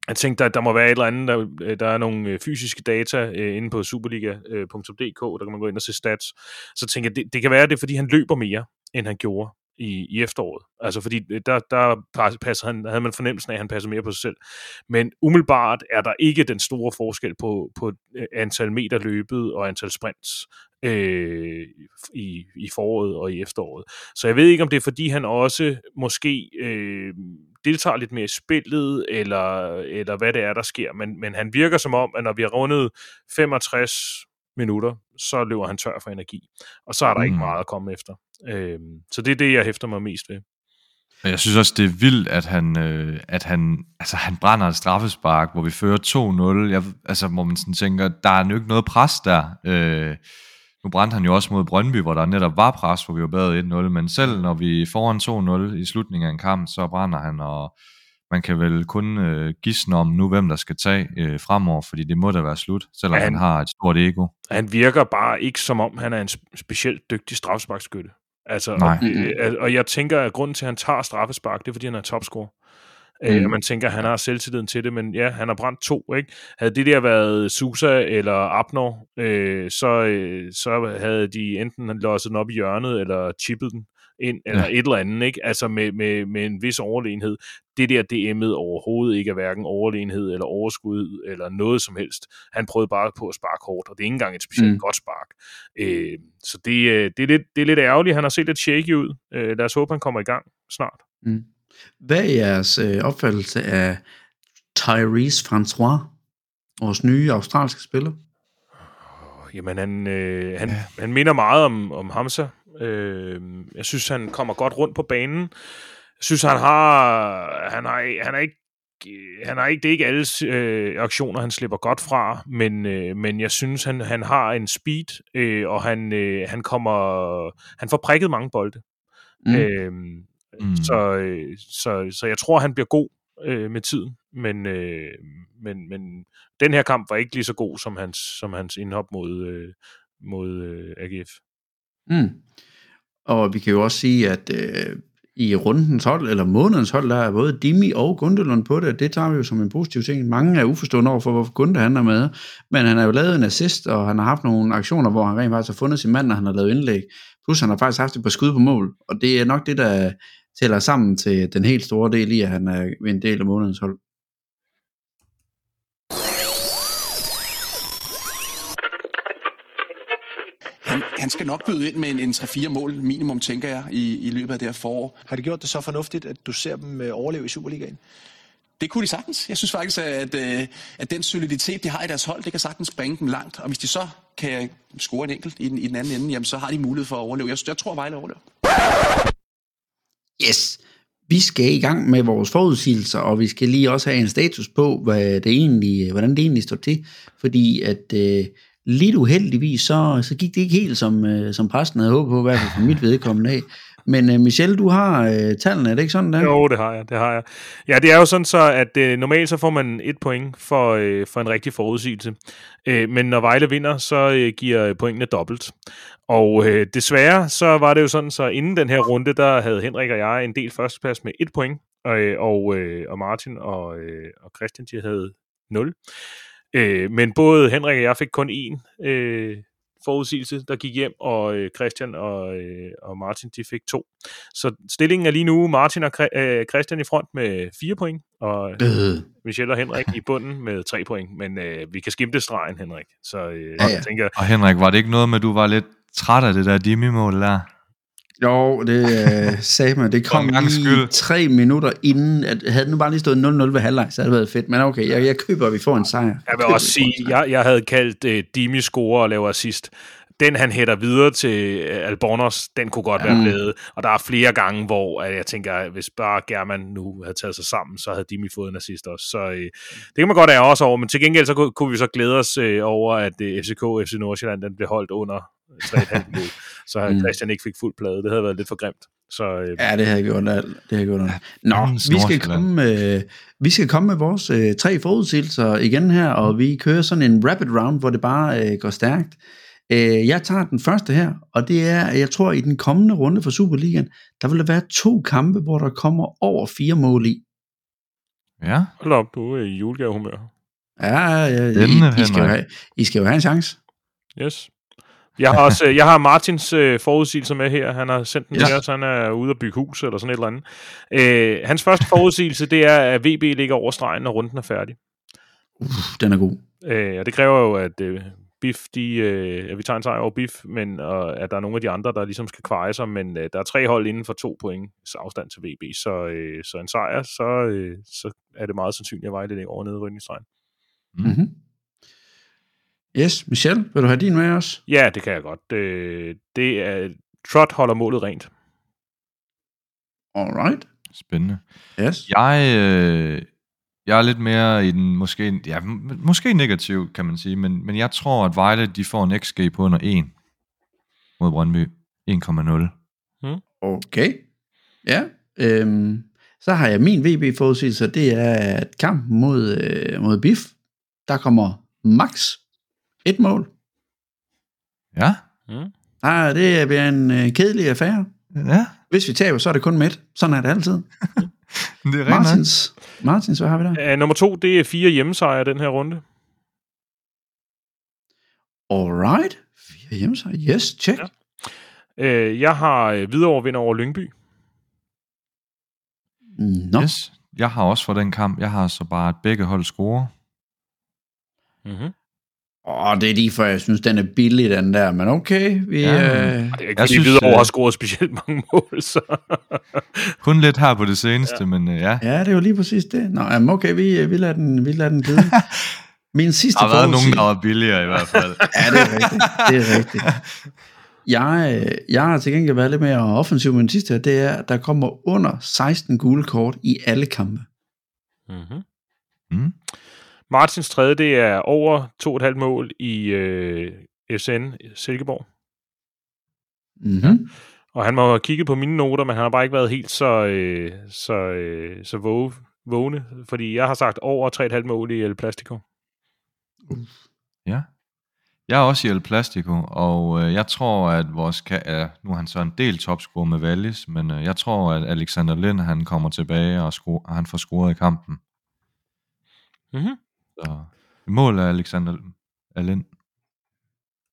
jeg tænkte, at der må være et eller andet, der, der er nogle øh, fysiske data øh, inde på superliga.dk, der kan man gå ind og se stats. Så tænker jeg, det, det kan være, det er, fordi han løber mere end han gjorde i, i efteråret. Altså fordi øh, der, der passer han, havde man fornemmelsen af, at han passer mere på sig selv. Men umiddelbart er der ikke den store forskel på, på øh, antal meter løbet og antal sprints øh, i, i foråret og i efteråret. Så jeg ved ikke, om det er fordi, han også måske øh, deltager lidt mere i spillet, eller, eller hvad det er, der sker. Men, men han virker som om, at når vi har rundet 65 minutter, så løber han tør for energi. Og så er der mm. ikke meget at komme efter. Øh, så det er det, jeg hæfter mig mest ved. Jeg synes også, det er vildt, at han, øh, at han, altså, han brænder et straffespark, hvor vi fører 2-0. Jeg, altså, hvor man sådan tænker, der er jo ikke noget pres der. Øh, nu brændte han jo også mod Brøndby, hvor der netop var pres, hvor vi var bedre 1-0. Men selv når vi foran 2-0 i slutningen af en kamp, så brænder han, og man kan vel kun øh, gisne om nu, hvem der skal tage øh, fremover, fordi det må da være slut, selvom han, han har et stort ego. Han virker bare ikke som om, han er en specielt dygtig strafsparkskytte. Altså, Nej. Og, og jeg tænker, at grunden til, at han tager straffespark, det er, fordi han er topscorer. Øh, mm. Øh, man tænker, at han har selvtilliden til det, men ja, han har brændt to, ikke? Havde det der været Susa eller Abner, øh, så, øh, så havde de enten låset den op i hjørnet, eller chippet den ind, eller ja. et eller andet, ikke? Altså med, med, med en vis overlegenhed. Det der DM'et overhovedet ikke er hverken overlegenhed eller overskud eller noget som helst. Han prøvede bare på at sparke hårdt, og det er ikke engang et specielt mm. godt spark. Øh, så det, øh, det, er lidt, det er lidt ærgerligt. Han har set lidt shaky ud. Øh, lad os håbe, han kommer i gang snart. Mm. Hvad er jeres øh, opfattelse af Tyrese François, vores nye australske spiller? Jamen, han, øh, han, ja. han minder meget om, om Hamza. Øh, jeg synes, han kommer godt rundt på banen. Jeg synes, han har... Han har, han er ikke han har ikke, det er ikke alle øh, aktioner, han slipper godt fra, men, øh, men jeg synes, han, han har en speed, øh, og han, øh, han kommer, han får prikket mange bolde. Mm. Øh, mm. Så, øh, så, så jeg tror, han bliver god øh, med tiden, men, øh, men, men den her kamp var ikke lige så god som hans, som hans indhop mod, øh, mod øh, AGF. Mm. Og vi kan jo også sige, at øh, i rundens hold, eller månedens hold, der er både Dimi og Gundelund på det, det tager vi jo som en positiv ting. Mange er uforstående over for, hvorfor Gunde handler med, men han har jo lavet en assist, og han har haft nogle aktioner, hvor han rent faktisk har fundet sin mand, når han har lavet indlæg. Plus han har faktisk haft et par skud på mål, og det er nok det, der tæller sammen til den helt store del i, at han øh, er en del af månedens hold. Han, skal nok byde ind med en, en 3-4 mål minimum, tænker jeg, i, i løbet af det her forår. Har de gjort det så fornuftigt, at du ser dem øh, overleve i Superligaen? Det kunne de sagtens. Jeg synes faktisk, at, øh, at den soliditet, de har i deres hold, det kan sagtens bringe dem langt. Og hvis de så kan score en enkelt i den, i den anden ende, jamen, så har de mulighed for at overleve. Jeg, jeg tror, at Vejle overlever. Yes! Vi skal i gang med vores forudsigelser, og vi skal lige også have en status på, hvad det egentlig, hvordan det egentlig står til. Fordi at øh, lidt uheldigvis, så, så gik det ikke helt, som, øh, som præsten havde håbet på, i hvert fald for mit vedkommende af. Men øh, Michel, du har øh, tallene, er det ikke sådan der? Jo, det har jeg, det har jeg. Ja, det er jo sådan så, at øh, normalt så får man et point for, øh, for en rigtig forudsigelse. Øh, men når Vejle vinder, så øh, giver pointene dobbelt. Og øh, desværre, så var det jo sådan, så inden den her runde, der havde Henrik og jeg en del førsteplads med et point, øh, og, øh, og Martin og, øh, og Christian, de havde 0. Øh, men både Henrik og jeg fik kun én øh, forudsigelse, der gik hjem, og øh, Christian og, øh, og Martin, de fik to. Så stillingen er lige nu Martin og øh, Christian i front med fire point, og Øh, Michelle og Henrik i bunden med tre point. Men øh, vi kan skimte stregen, Henrik. Så øh, Ja, ja, jeg tænker, Og Henrik, var det ikke noget med, at du var lidt træt af det der Dimi-mål der? Jo, det øh, sagde man. Det kom lige skyld. tre minutter inden. At, havde det nu bare lige stået 0-0 ved halvleg, så havde det været fedt. Men okay, jeg, jeg køber, at vi får en sejr. Jeg vil også sige, jeg, jeg havde kaldt øh, Dimi score og laver assist. Den, han hætter videre til øh, Albornoz, den kunne godt være Mm. blevet. Og der er flere gange, hvor at jeg tænker, at hvis bare German nu havde taget sig sammen, så havde Dimi fået en assist også. Så øh, det kan man godt ære også over. Men til gengæld så kunne, kunne vi så glæde os øh, over, at øh, FCK og FC Nordsjælland den blev holdt under 3,5 mål. Så Mm. Christian ikke fik fuld plade. Det havde været lidt for grimt. Så øh, Ja, det har jeg gjort alt. Det har jeg gjort. Nå, vi skal, komme, med, vi skal komme med vores øh, tre forudsigelser igen her, og vi kører sådan en rapid round, hvor det bare øh, går stærkt. Øh, jeg tager den første her, og det er, at jeg tror, i den kommende runde for Superligaen, der vil der være to kampe, hvor der kommer over fire mål i. Ja, hold op, du er i julegavehumør. Ja, ja, ja I, I, skal have, I skal jo have en chance. Yes. Jeg har, også, øh, jeg har Martins øh, forudsigelser med her. Han har sendt den Ja. til os. Han er ude at bygge hus eller sådan et eller andet. Øh, hans første forudsigelse, det er, at VB ligger over stregen, når runden er færdig. Uff, den er god. Øh, og det kræver jo, at øh, BIF, de, øh, at vi tager en sejr over BIF, men og at der er nogle af de andre, der ligesom skal kveje sig, men øh, der er tre hold inden for to point afstand til VB, så, øh, så en sejr, så, øh, så er det meget sandsynligt, at Vejle ligger over rydningsstregen. Mm-hmm. Yes, Michel, vil du have din med os? Ja, det kan jeg godt. Øh, det er, Trot holder målet rent. Alright. spændende. Yes. Jeg, øh, jeg er lidt mere i den, måske, ja, måske negativ, kan man sige, men, men jeg tror, at Vejle, de får en XG på under 1 mod Brøndby. 1,0. Okay. Ja. Øhm, så har jeg min VB-forudsigelse, det er at kampen mod, øh, mod BIF. Der kommer max et mål. Ja, Ah, det bliver en øh, kedelig affære. ja, Hvis vi taber, så er det kun med et. Sådan er det altid. det er. Martins, Martins, hvad har vi der? Uh, nummer to, det er fire hjemmesejre den her runde. Alright. Fire hjemmesejre. Yes, check. Ja. Uh, jeg har uh, videre vinder over Lyngby. Nå. Yes. Jeg har også for den kamp, jeg har så bare, at begge hold scorer. Mm-hmm. Åh, det er lige før, jeg synes, den er billig, den der. Men okay, vi... Ja, øh, Det er ikke, Jeg synes, Hvidovre øh, har scoret specielt mange mål, så... Kun lidt her på det seneste, ja. men øh, ja. ja, det er jo lige præcis det. Nå, jamen, okay, vi, øh, vi, lader den, vi lader den glide. Min sidste Der har været nogen, der var billigere i hvert fald. Ja, det er rigtigt. Det er rigtigt. Jeg, jeg har til gengæld været lidt mere offensiv med den sidste her, det er, at der kommer under 16 gule kort i alle kampe. Mm-hmm. Mm. Martins tredje, det er over 2,5 mål i øh, FCN Silkeborg. Mm-hmm. Og han må have kigget på mine noter, men han har bare ikke været helt så, øh, så, øh, så våge, vågne, fordi jeg har sagt over 3,5 mål i El Plastico. Ja. Jeg er også i El Plastico, og øh, jeg tror, at vores... Ka- ja, nu er han så en del topscorer med Wallis, men øh, jeg tror, at Alexander Lind, han kommer tilbage, og score, han får scoret i kampen. Mhm. Så mål af Alexander af Lind.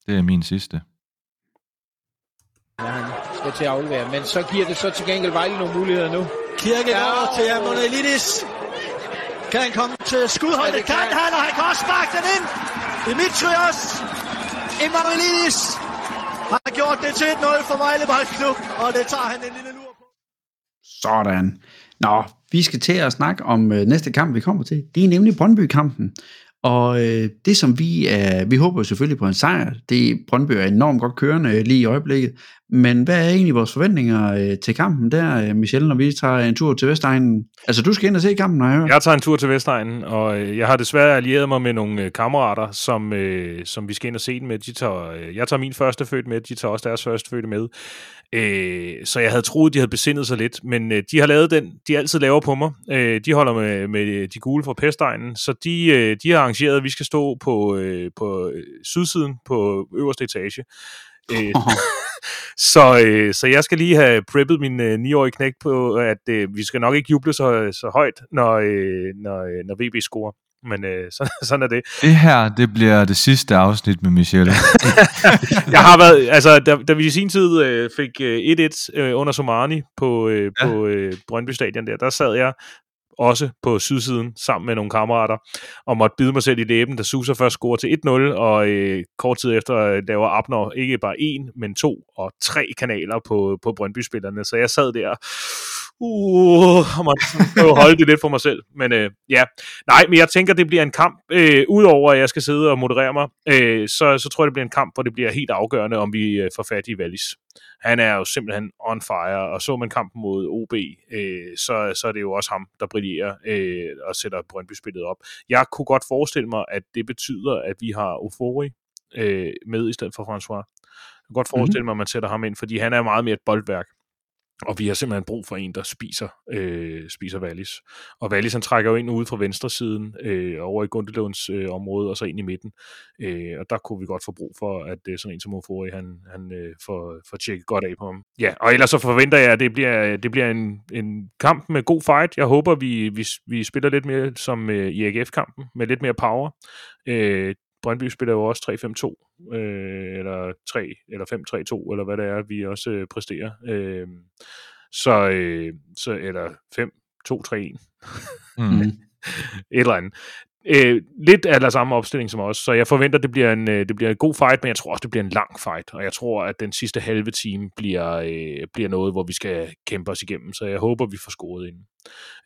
Det er min sidste. Ja, han skal til at aflevere, men så giver det så til gengæld Vejle nogle muligheder nu. Kirkegaard ja, til Amonelidis. Kan han komme til skudhold? Ja, det det kan kan han, og han kan også sparke den ind. Dimitrios Emanuelidis har gjort det til 1-0 for Vejle Boldklub, og det tager han en lille lur på. Sådan. Nå, vi skal til at snakke om øh, næste kamp, vi kommer til. Det er nemlig Brøndby-kampen. Og øh, det som vi er, vi håber jo selvfølgelig på en sejr. Det Brøndby er enormt godt kørende lige i øjeblikket. Men hvad er egentlig vores forventninger øh, til kampen der, øh, Michelle, når vi tager en tur til Vestegnen? Altså, du skal ind og se kampen, har jeg hørt. Jeg tager en tur til Vestegnen, og øh, jeg har desværre allieret mig med nogle øh, kammerater, som, øh, som vi skal ind og se den med. De tager, øh, jeg tager min første født med, de tager også deres første født med. Øh, så jeg havde troet, de havde besindet sig lidt, men øh, de har lavet den, de altid laver på mig. Øh, de holder med, med de gule fra Pestegnen, så de, øh, de har arrangeret, at vi skal stå på, øh, på øh, sydsiden på øverste etage. Øh, så, øh, så jeg skal lige have preppet min øh, 9-årige knæk på, at øh, vi skal nok ikke juble så, så højt, når, øh, når, øh, når VB scorer. Men øh, så, sådan er det. Det her, det bliver det sidste afsnit med Michelle. jeg har været, altså, da, da vi i sin tid øh, fik øh, 1-1 øh, under Somani på, øh, Ja. på øh, Brøndby Stadion der, der sad jeg også på sydsiden sammen med nogle kammerater og måtte bide mig selv i læben, da Susa først scorer til 1-0, og øh, kort tid efter øh, laver Abner ikke bare en, men to og tre kanaler på, på Brøndby-spillerne. Så jeg sad der uh, og måtte holde det lidt for mig selv. Men øh, ja, nej, men jeg tænker, det bliver en kamp, øh, udover at jeg skal sidde og moderere mig, øh, så, så tror jeg, det bliver en kamp, hvor det bliver helt afgørende, om vi øh, får fat i Wallis. Han er jo simpelthen on fire, og så man kampen mod OB, øh, så, så er det jo også ham, der brillerer øh, og sætter Brøndby-spillet op. Jeg kunne godt forestille mig, at det betyder, at vi har Ofori øh, med i stedet for François. Jeg kan godt forestille mig, at man sætter ham ind, fordi han er meget mere et boldværk. Og vi har simpelthen brug for en, der spiser, øh, spiser Wallis. Og Wallis, han trækker jo ind ude fra venstre siden, øh, over i Gundelunds øh, område, og så ind i midten. Øh, og der kunne vi godt få brug for, at øh, sådan en som Ofori, han, han øh, får, får tjekket godt af på ham. Ja, og ellers så forventer jeg, at det bliver, det bliver en, en kamp med god fight. Jeg håber, vi, vi, vi spiller lidt mere som øh, i AGF-kampen, med lidt mere power. Øh, Brøndby spiller jo også 3-5-2, øh, eller 3, eller 5-3-2, eller hvad det er, vi også øh, præsterer. Øh, så, øh, så, eller 5-2-3-1. Mm. Et eller andet. Øh, lidt af der samme opstilling som os, så jeg forventer, det bliver, en, øh, det bliver en god fight, men jeg tror også, det bliver en lang fight, og jeg tror, at den sidste halve time bliver, øh, bliver noget, hvor vi skal kæmpe os igennem, så jeg håber, vi får scoret ind.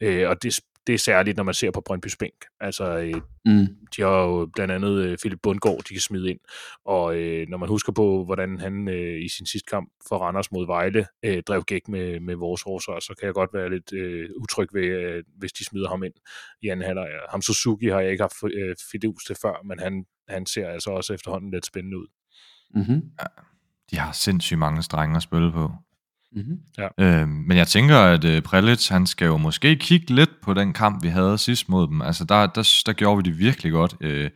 Øh, og det, det er særligt, når man ser på Brøndby's bænk. Altså, øh, Mm. de har jo blandt andet øh, Philip Bundgaard, de kan smide ind. Og øh, når man husker på, hvordan han øh, i sin sidste kamp for Randers mod Vejle øh, drev gæk med, med vores forsvar, så kan jeg godt være lidt øh, utryg ved, øh, hvis de smider ham ind i anden halvleg. Ham Suzuki har jeg ikke haft øh, fidus til før, men han, han ser altså også efterhånden lidt spændende ud. Mm-hmm. De har sindssygt mange strenge at spille på. Mm-hmm. Øh, men jeg tænker, at øh, Prelic, han skal jo måske kigge lidt på den kamp, vi havde sidst mod dem. Altså, der, der, der gjorde vi det virkelig godt. Øh,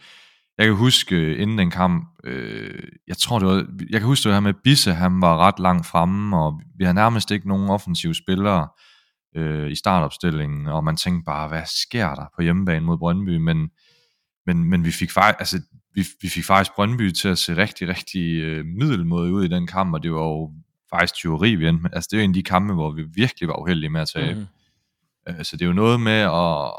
jeg kan huske, øh, inden den kamp, øh, jeg tror det var, jeg kan huske det her med Bisse, han var ret langt fremme, og vi har nærmest ikke nogen offensive spillere øh, i startopstillingen, og man tænkte bare, hvad sker der på hjemmebane mod Brøndby? Men, men, men vi fik faktisk, altså, vi, vi fik faktisk Brøndby til at se rigtig, rigtig øh, middelmåde ud i den kamp, og det var jo faktisk tyveri, vi endte med. Altså, det er jo en af de kampe, hvor vi virkelig var uheldige med at tabe. Mm. Så det er jo noget med at,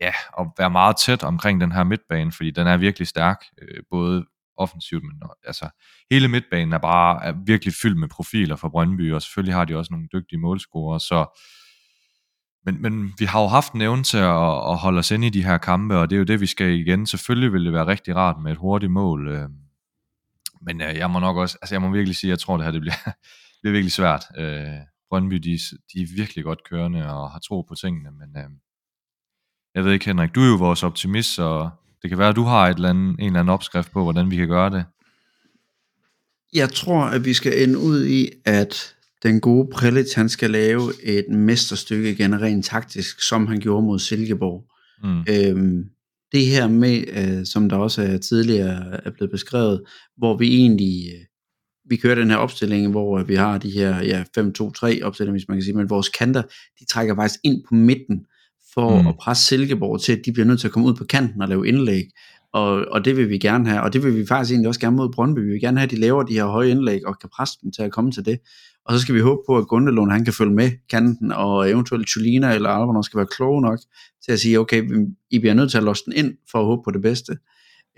ja, at være meget tæt omkring den her midtbane, fordi den er virkelig stærk, øh, både offensivt, men altså hele midtbanen er bare er virkelig fyldt med profiler for Brøndby, og selvfølgelig har de også nogle dygtige målscorer, så men, men vi har jo haft en evne til at, at holde os inde i de her kampe, og det er jo det, vi skal igen. Selvfølgelig vil det være rigtig rart med et hurtigt mål, øh, men øh, jeg må nok også, altså jeg må virkelig sige, jeg tror, det her det bliver, det bliver virkelig svært. Øh, Brøndby, de, de er virkelig godt kørende og har tro på tingene, men øh, jeg ved ikke, Henrik, du er jo vores optimist, så det kan være, at du har et eller andet, en eller anden opskrift på, hvordan vi kan gøre det. Jeg tror, at vi skal ende ud i, at den gode Prelic, han skal lave et mesterstykke igen rent taktisk, som han gjorde mod Silkeborg. Mm. Øhm, det her med, øh, som der også er tidligere er blevet beskrevet, hvor vi egentlig, øh, vi kører den her opstilling, hvor øh, vi har de her ja, 5-2-3 opstillinger, hvis man kan sige, men vores kanter, de trækker faktisk ind på midten, for mm. at presse Silkeborg til, at de bliver nødt til at komme ud på kanten og lave indlæg. Og, og det vil vi gerne have, og det vil vi faktisk egentlig også gerne mod Brøndby. Vi vil gerne have, at de laver de her høje indlæg og kan presse dem til at komme til det. Og så skal vi håbe på, at Gundelund han kan følge med kanten, og eventuelt Tulina eller Alvarez skal være kloge nok til at sige, okay, vi- I bliver nødt til at låse den ind for at håbe på det bedste.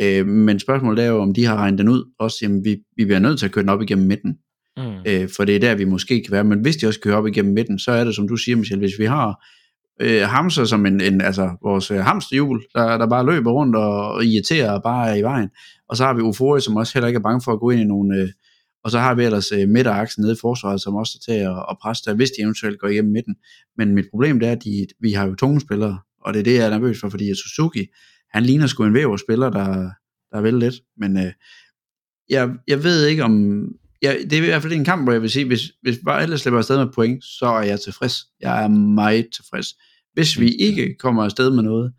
Øh, men spørgsmålet er jo, om de har regnet den ud. Også, jamen, vi, vi bliver nødt til at køre den op igennem midten. Mm. Øh, for det er der, vi måske kan være. Men hvis de også kører op igennem midten, så er det, som du siger, Michel, hvis vi har øh, hamster som en, en altså vores øh, hamsterhjul, der, der bare løber rundt og, og irriterer bare i vejen. Og så har vi Ufori, som også heller ikke er bange for at gå ind i nogle... Øh, og så har vi ellers øh, midteraksen nede i forsvaret, som også er til at, at presse der, hvis de eventuelt går igennem midten. Men mit problem det er, at de, vi har jo tunge spillere, og det er det, jeg er nervøs for, fordi Suzuki, han ligner sgu en væver-spiller, der, der vil lidt. Men øh, jeg, jeg ved ikke om... Jeg, det er i hvert fald en kamp, hvor jeg vil sige, hvis, hvis bare alle slipper afsted med point, så er jeg tilfreds. Jeg er meget tilfreds. Hvis vi ikke kommer afsted med noget,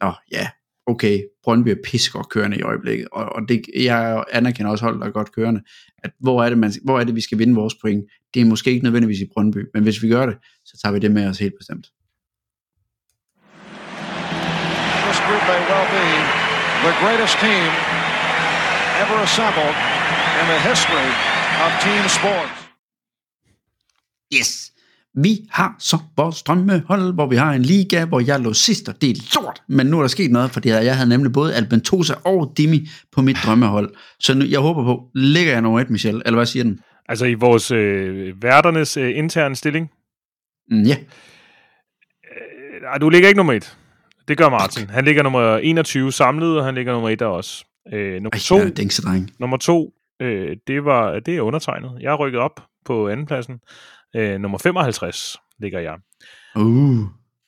nå ja, okay, Brøndby er pissegodt kørende i øjeblikket, og, og det, jeg anerkender også hold, der er godt kørende, at hvor er, det, man, hvor er det, vi skal vinde vores point? Det er måske ikke nødvendigvis i Brøndby, men hvis vi gør det, så tager vi det med os helt bestemt. This group may well be the greatest team ever assembled in the history of team sports. Yes! Vi har så vores drømmehold, hvor vi har en liga, hvor jeg lå sidst, og det er lort. Men nu er der sket noget, fordi jeg havde nemlig både Albentosa og Dimi på mit drømmehold. Så nu, jeg håber på, ligger jeg nummer et, Michel? Eller hvad siger den? Altså i vores øh, værternes øh, interne stilling. Mm, ja. Øh, nej, du ligger ikke nummer et. Det gør Martin. Han ligger nummer 21 samlet, og han ligger nummer et der også. Øh, nummer Ej, to, jeg er nummer to øh, det, var, det er undertegnet. Jeg er rykket op på andenpladsen. Øh, nummer 55 ligger jeg. Uh.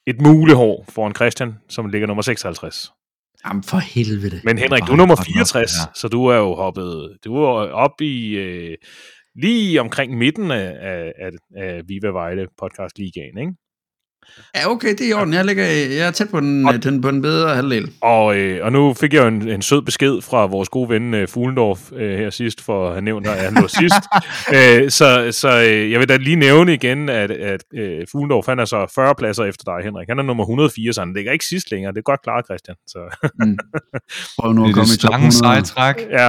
Et mulehår foran Christian, som ligger nummer 56. Jamen for helvede. Men Henrik, du er nummer godt nok, 64, ja. så du er jo hoppet, du er op i øh, lige omkring midten af, af, af, af Viva Vejle podcast ligaen, ikke? Ja, okay, det er i orden. Jeg, ligger, jeg er tæt på den, Og- den, på den bedre halvdel. Og, øh, og nu fik jeg jo en, en sød besked fra vores gode ven øh, Fuglendorf øh, her sidst, for at have nævnt, at han lå sidst. øh, så så øh, jeg vil da lige nævne igen, at, at øh, Fuglendorf, han er så 40 pladser efter dig, Henrik. Han er nummer 104, så han ligger ikke sidst længere. Det er godt klart, Christian. Så, Mm. Prøv nu Det at er komme det i top lange 100. sejtræk. ja.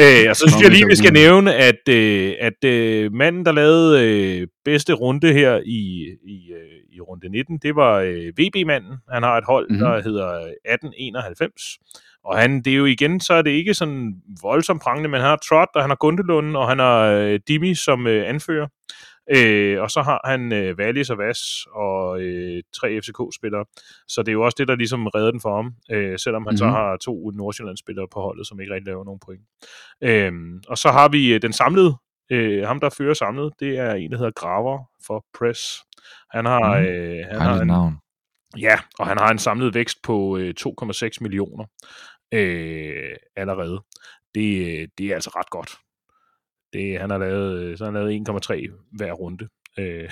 øh, og så synes jeg lige, vi skal nævne, at, øh, at øh, manden, der lavede øh, bedste runde her i, i, øh, i runde 19, det var øh, VB-manden. Han har et hold, Mhm. mm-hmm. der hedder 1891. Og han, det er jo igen, så er det ikke sådan voldsomt prangende, men han har Trot, og han har Gundelund, og han har øh, Dimi som øh, anfører. Øh, og så har han øh, Wallis og Vas og øh, tre FCK-spillere. Så det er jo også det, der ligesom redder den for ham, øh, selvom han mm-hmm. så Mhm. har to Nordsjælland-spillere på holdet, som ikke rigtig laver nogen point. Øh, og så har vi øh, den samlede, øh, ham der fører samlet, det er en, der hedder Graver for Press. Han har, Mhm. øh, han Har har en, navn? Ja, og han har en samlet vækst på øh, 2,6 millioner øh, allerede. Det, øh, det er altså ret godt. Det, han har lavet, øh, så har han lavet 1,3 hver runde. Øh,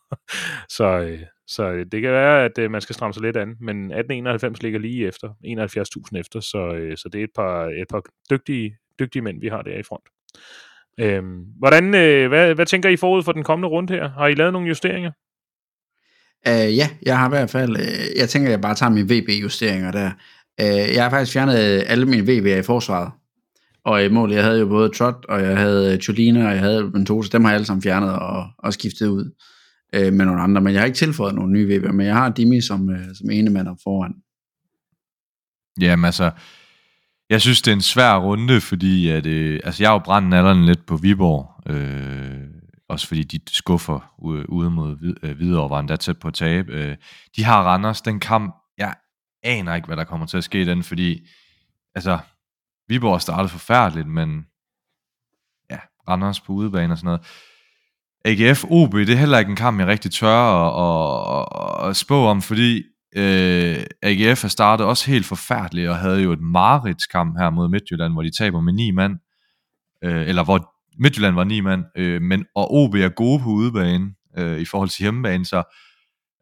så, øh, så det kan være, at øh, man skal stramme sig lidt an, men 1891 ligger lige efter, 71.000 efter, så, øh, så det er et par, et par dygtige, dygtige mænd, vi har der i front. Øhm, hvordan, øh, hvad, hvad tænker I forud for den kommende runde her? Har I lavet nogle justeringer? Uh, ja, jeg har i hvert fald, uh, jeg tænker, jeg bare tager mine VB-justeringer der. Uh, jeg har faktisk fjernet alle mine VB'er i forsvaret. Og i mål, jeg havde jo både Trot, og jeg havde Tulina, og jeg havde Ventosa, dem har jeg alle sammen fjernet og, og skiftet ud uh, med nogle andre. Men jeg har ikke tilføjet nogle nye VB'er, men jeg har Dimi som, uh, som ene mand op foran. Jamen altså, jeg synes, det er en svær runde, fordi at, øh, altså, jeg er jo brændt alderen lidt på Viborg. Øh, også fordi de skuffer ude, mod øh, Hvidovre, var endda tæt på at tabe. Øh, de har Randers, den kamp, jeg aner ikke, hvad der kommer til at ske i den, fordi altså, Viborg startede forfærdeligt, men ja, Randers på udebane og sådan noget. AGF OB, det er heller ikke en kamp, jeg rigtig tør at, at, at spå om, fordi øh, AGF har startet også helt forfærdeligt, og havde jo et mareridskamp her mod Midtjylland, hvor de taber med ni mand, øh, eller hvor Midtjylland var ni mand, øh, men, og OB er gode på udebane øh, i forhold til hjemmebane, så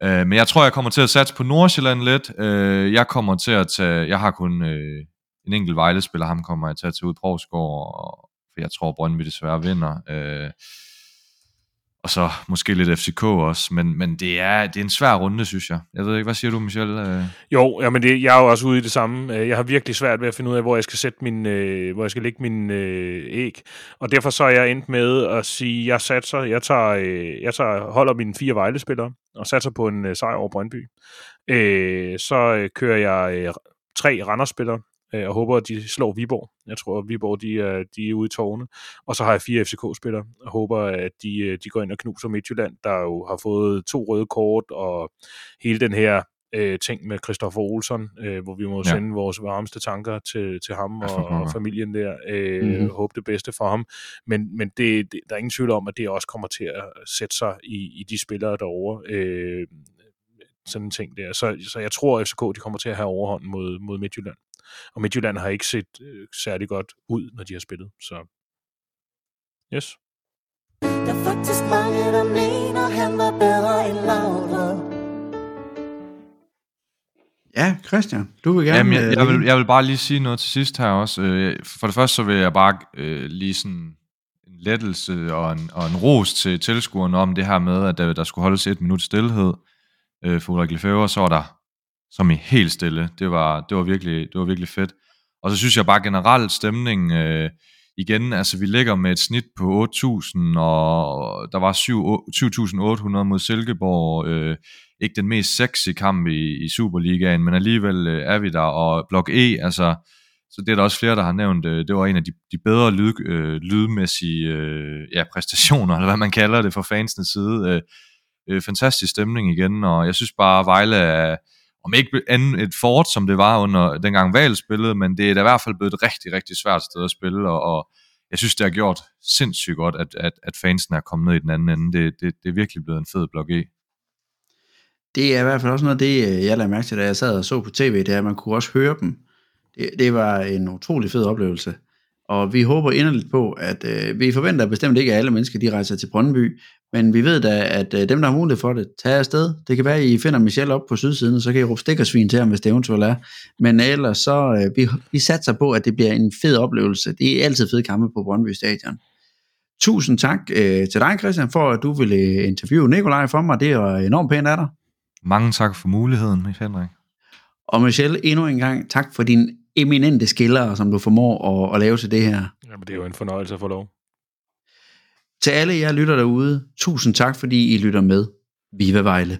Øh, men jeg tror, jeg kommer til at satse på Nordsjælland lidt. Øh, jeg kommer til at tage, jeg har kun øh, en enkelt Vejle-spiller, ham kommer jeg til at tage ud Provsgaard, og, for jeg tror, Brøndby desværre vinder. Øh, og så måske lidt FCK også, men, men det, er, det er en svær runde, synes jeg. Jeg ved ikke, hvad siger du, Michel? Øh? Jo, jamen det, jeg er jo også ude i det samme. Øh, jeg har virkelig svært ved at finde ud af, hvor jeg skal sætte min, øh, hvor jeg skal lægge min øh, æg. Og derfor så er jeg endt med at sige, jeg satser, jeg tager, øh, jeg tager, holder mine fire vejlespillere, og satser på en øh, sejr over Brøndby. Øh, så øh, kører jeg øh, tre Randers-spillere, øh, og håber, at de slår Viborg. Jeg tror, at Viborg de er, de er ude i tårne. Og så har jeg fire FCK-spillere, og håber, at de, øh, de går ind og knuser Midtjylland, der jo har fået to røde kort, og hele den her øh, ting med Christoffer Olsson, øh, hvor vi må ja. sende vores varmeste tanker til, til ham og, og familien der. Øh, mm-hmm. Håbe det bedste for ham. Men, men det, det, der er ingen tvivl om, at det også kommer til at sætte sig i, i de spillere derovre. Øh, sådan en ting der. Så, så jeg tror, at FCK de kommer til at have overhånd mod, mod Midtjylland. Og Midtjylland har ikke set øh, særlig godt ud, når de har spillet. Så yes. Der er faktisk mange, der mener, han var bedre end Laudrup. Ja, Christian, du vil gerne... Jamen, jeg, jeg, vil, jeg vil bare lige sige noget til sidst her også. Øh, for det første så vil jeg bare øh, lige sådan en lettelse og en, og en ros til tilskuerne om det her med, at der, der skulle holdes et minut stillhed øh, for Ulrik Lefebvre, så var der som i helt stille. Det var, det var, virkelig, det var virkelig fedt. Og så synes jeg bare generelt stemningen, øh, igen, altså vi ligger med et snit på 8.000, og der var 7.800 mod Silkeborg. Øh, ikke den mest sexy kamp i, i Superligaen, men alligevel øh, er vi der. Og Blok E, altså, så det er der også flere, der har nævnt, øh, det var en af de, de bedre lyd, øh, lydmæssige øh, ja, præstationer, eller hvad man kalder det, fra fansenes side. Øh, øh, fantastisk stemning igen, og jeg synes bare, Vejle er om ikke andet et fort, som det var under dengang Val spillede, men det er da i hvert fald blevet et rigtig, rigtig svært sted at spille, og, og jeg synes, det har gjort sindssygt godt, at, at, at fansen er kommet ned i den anden ende. Det, det, det er virkelig blevet en fed blok E. Det er i hvert fald også noget af det, øh, jeg lagde mærke til, da jeg sad og så på tv, det er, at man kunne også høre dem. Det, det var en utrolig fed oplevelse. Og vi håber inderligt på, at øh, vi forventer bestemt ikke, at alle mennesker de rejser til Brøndby, men vi ved da, at øh, dem, der har mulighed for det, tager afsted. Det kan være, at I finder Michelle op på sydsiden, og så kan I råbe stikkersvin til ham, hvis det eventuelt er. Men ellers så, øh, vi, vi satser på, at det bliver en fed oplevelse. Det er altid fede kampe på Brøndby Stadion. Tusind tak øh, til dig, Christian, for at du ville interviewe Nikolaj for mig. Det var enormt pænt af dig. Mange tak for muligheden, Henrik. Og Michelle, endnu en gang tak for din eminente skiller, som du formår at, at lave til det her. Jamen, det er jo en fornøjelse at få lov. Til alle jer lytter derude, tusind tak, fordi I lytter med. Viva Vejle!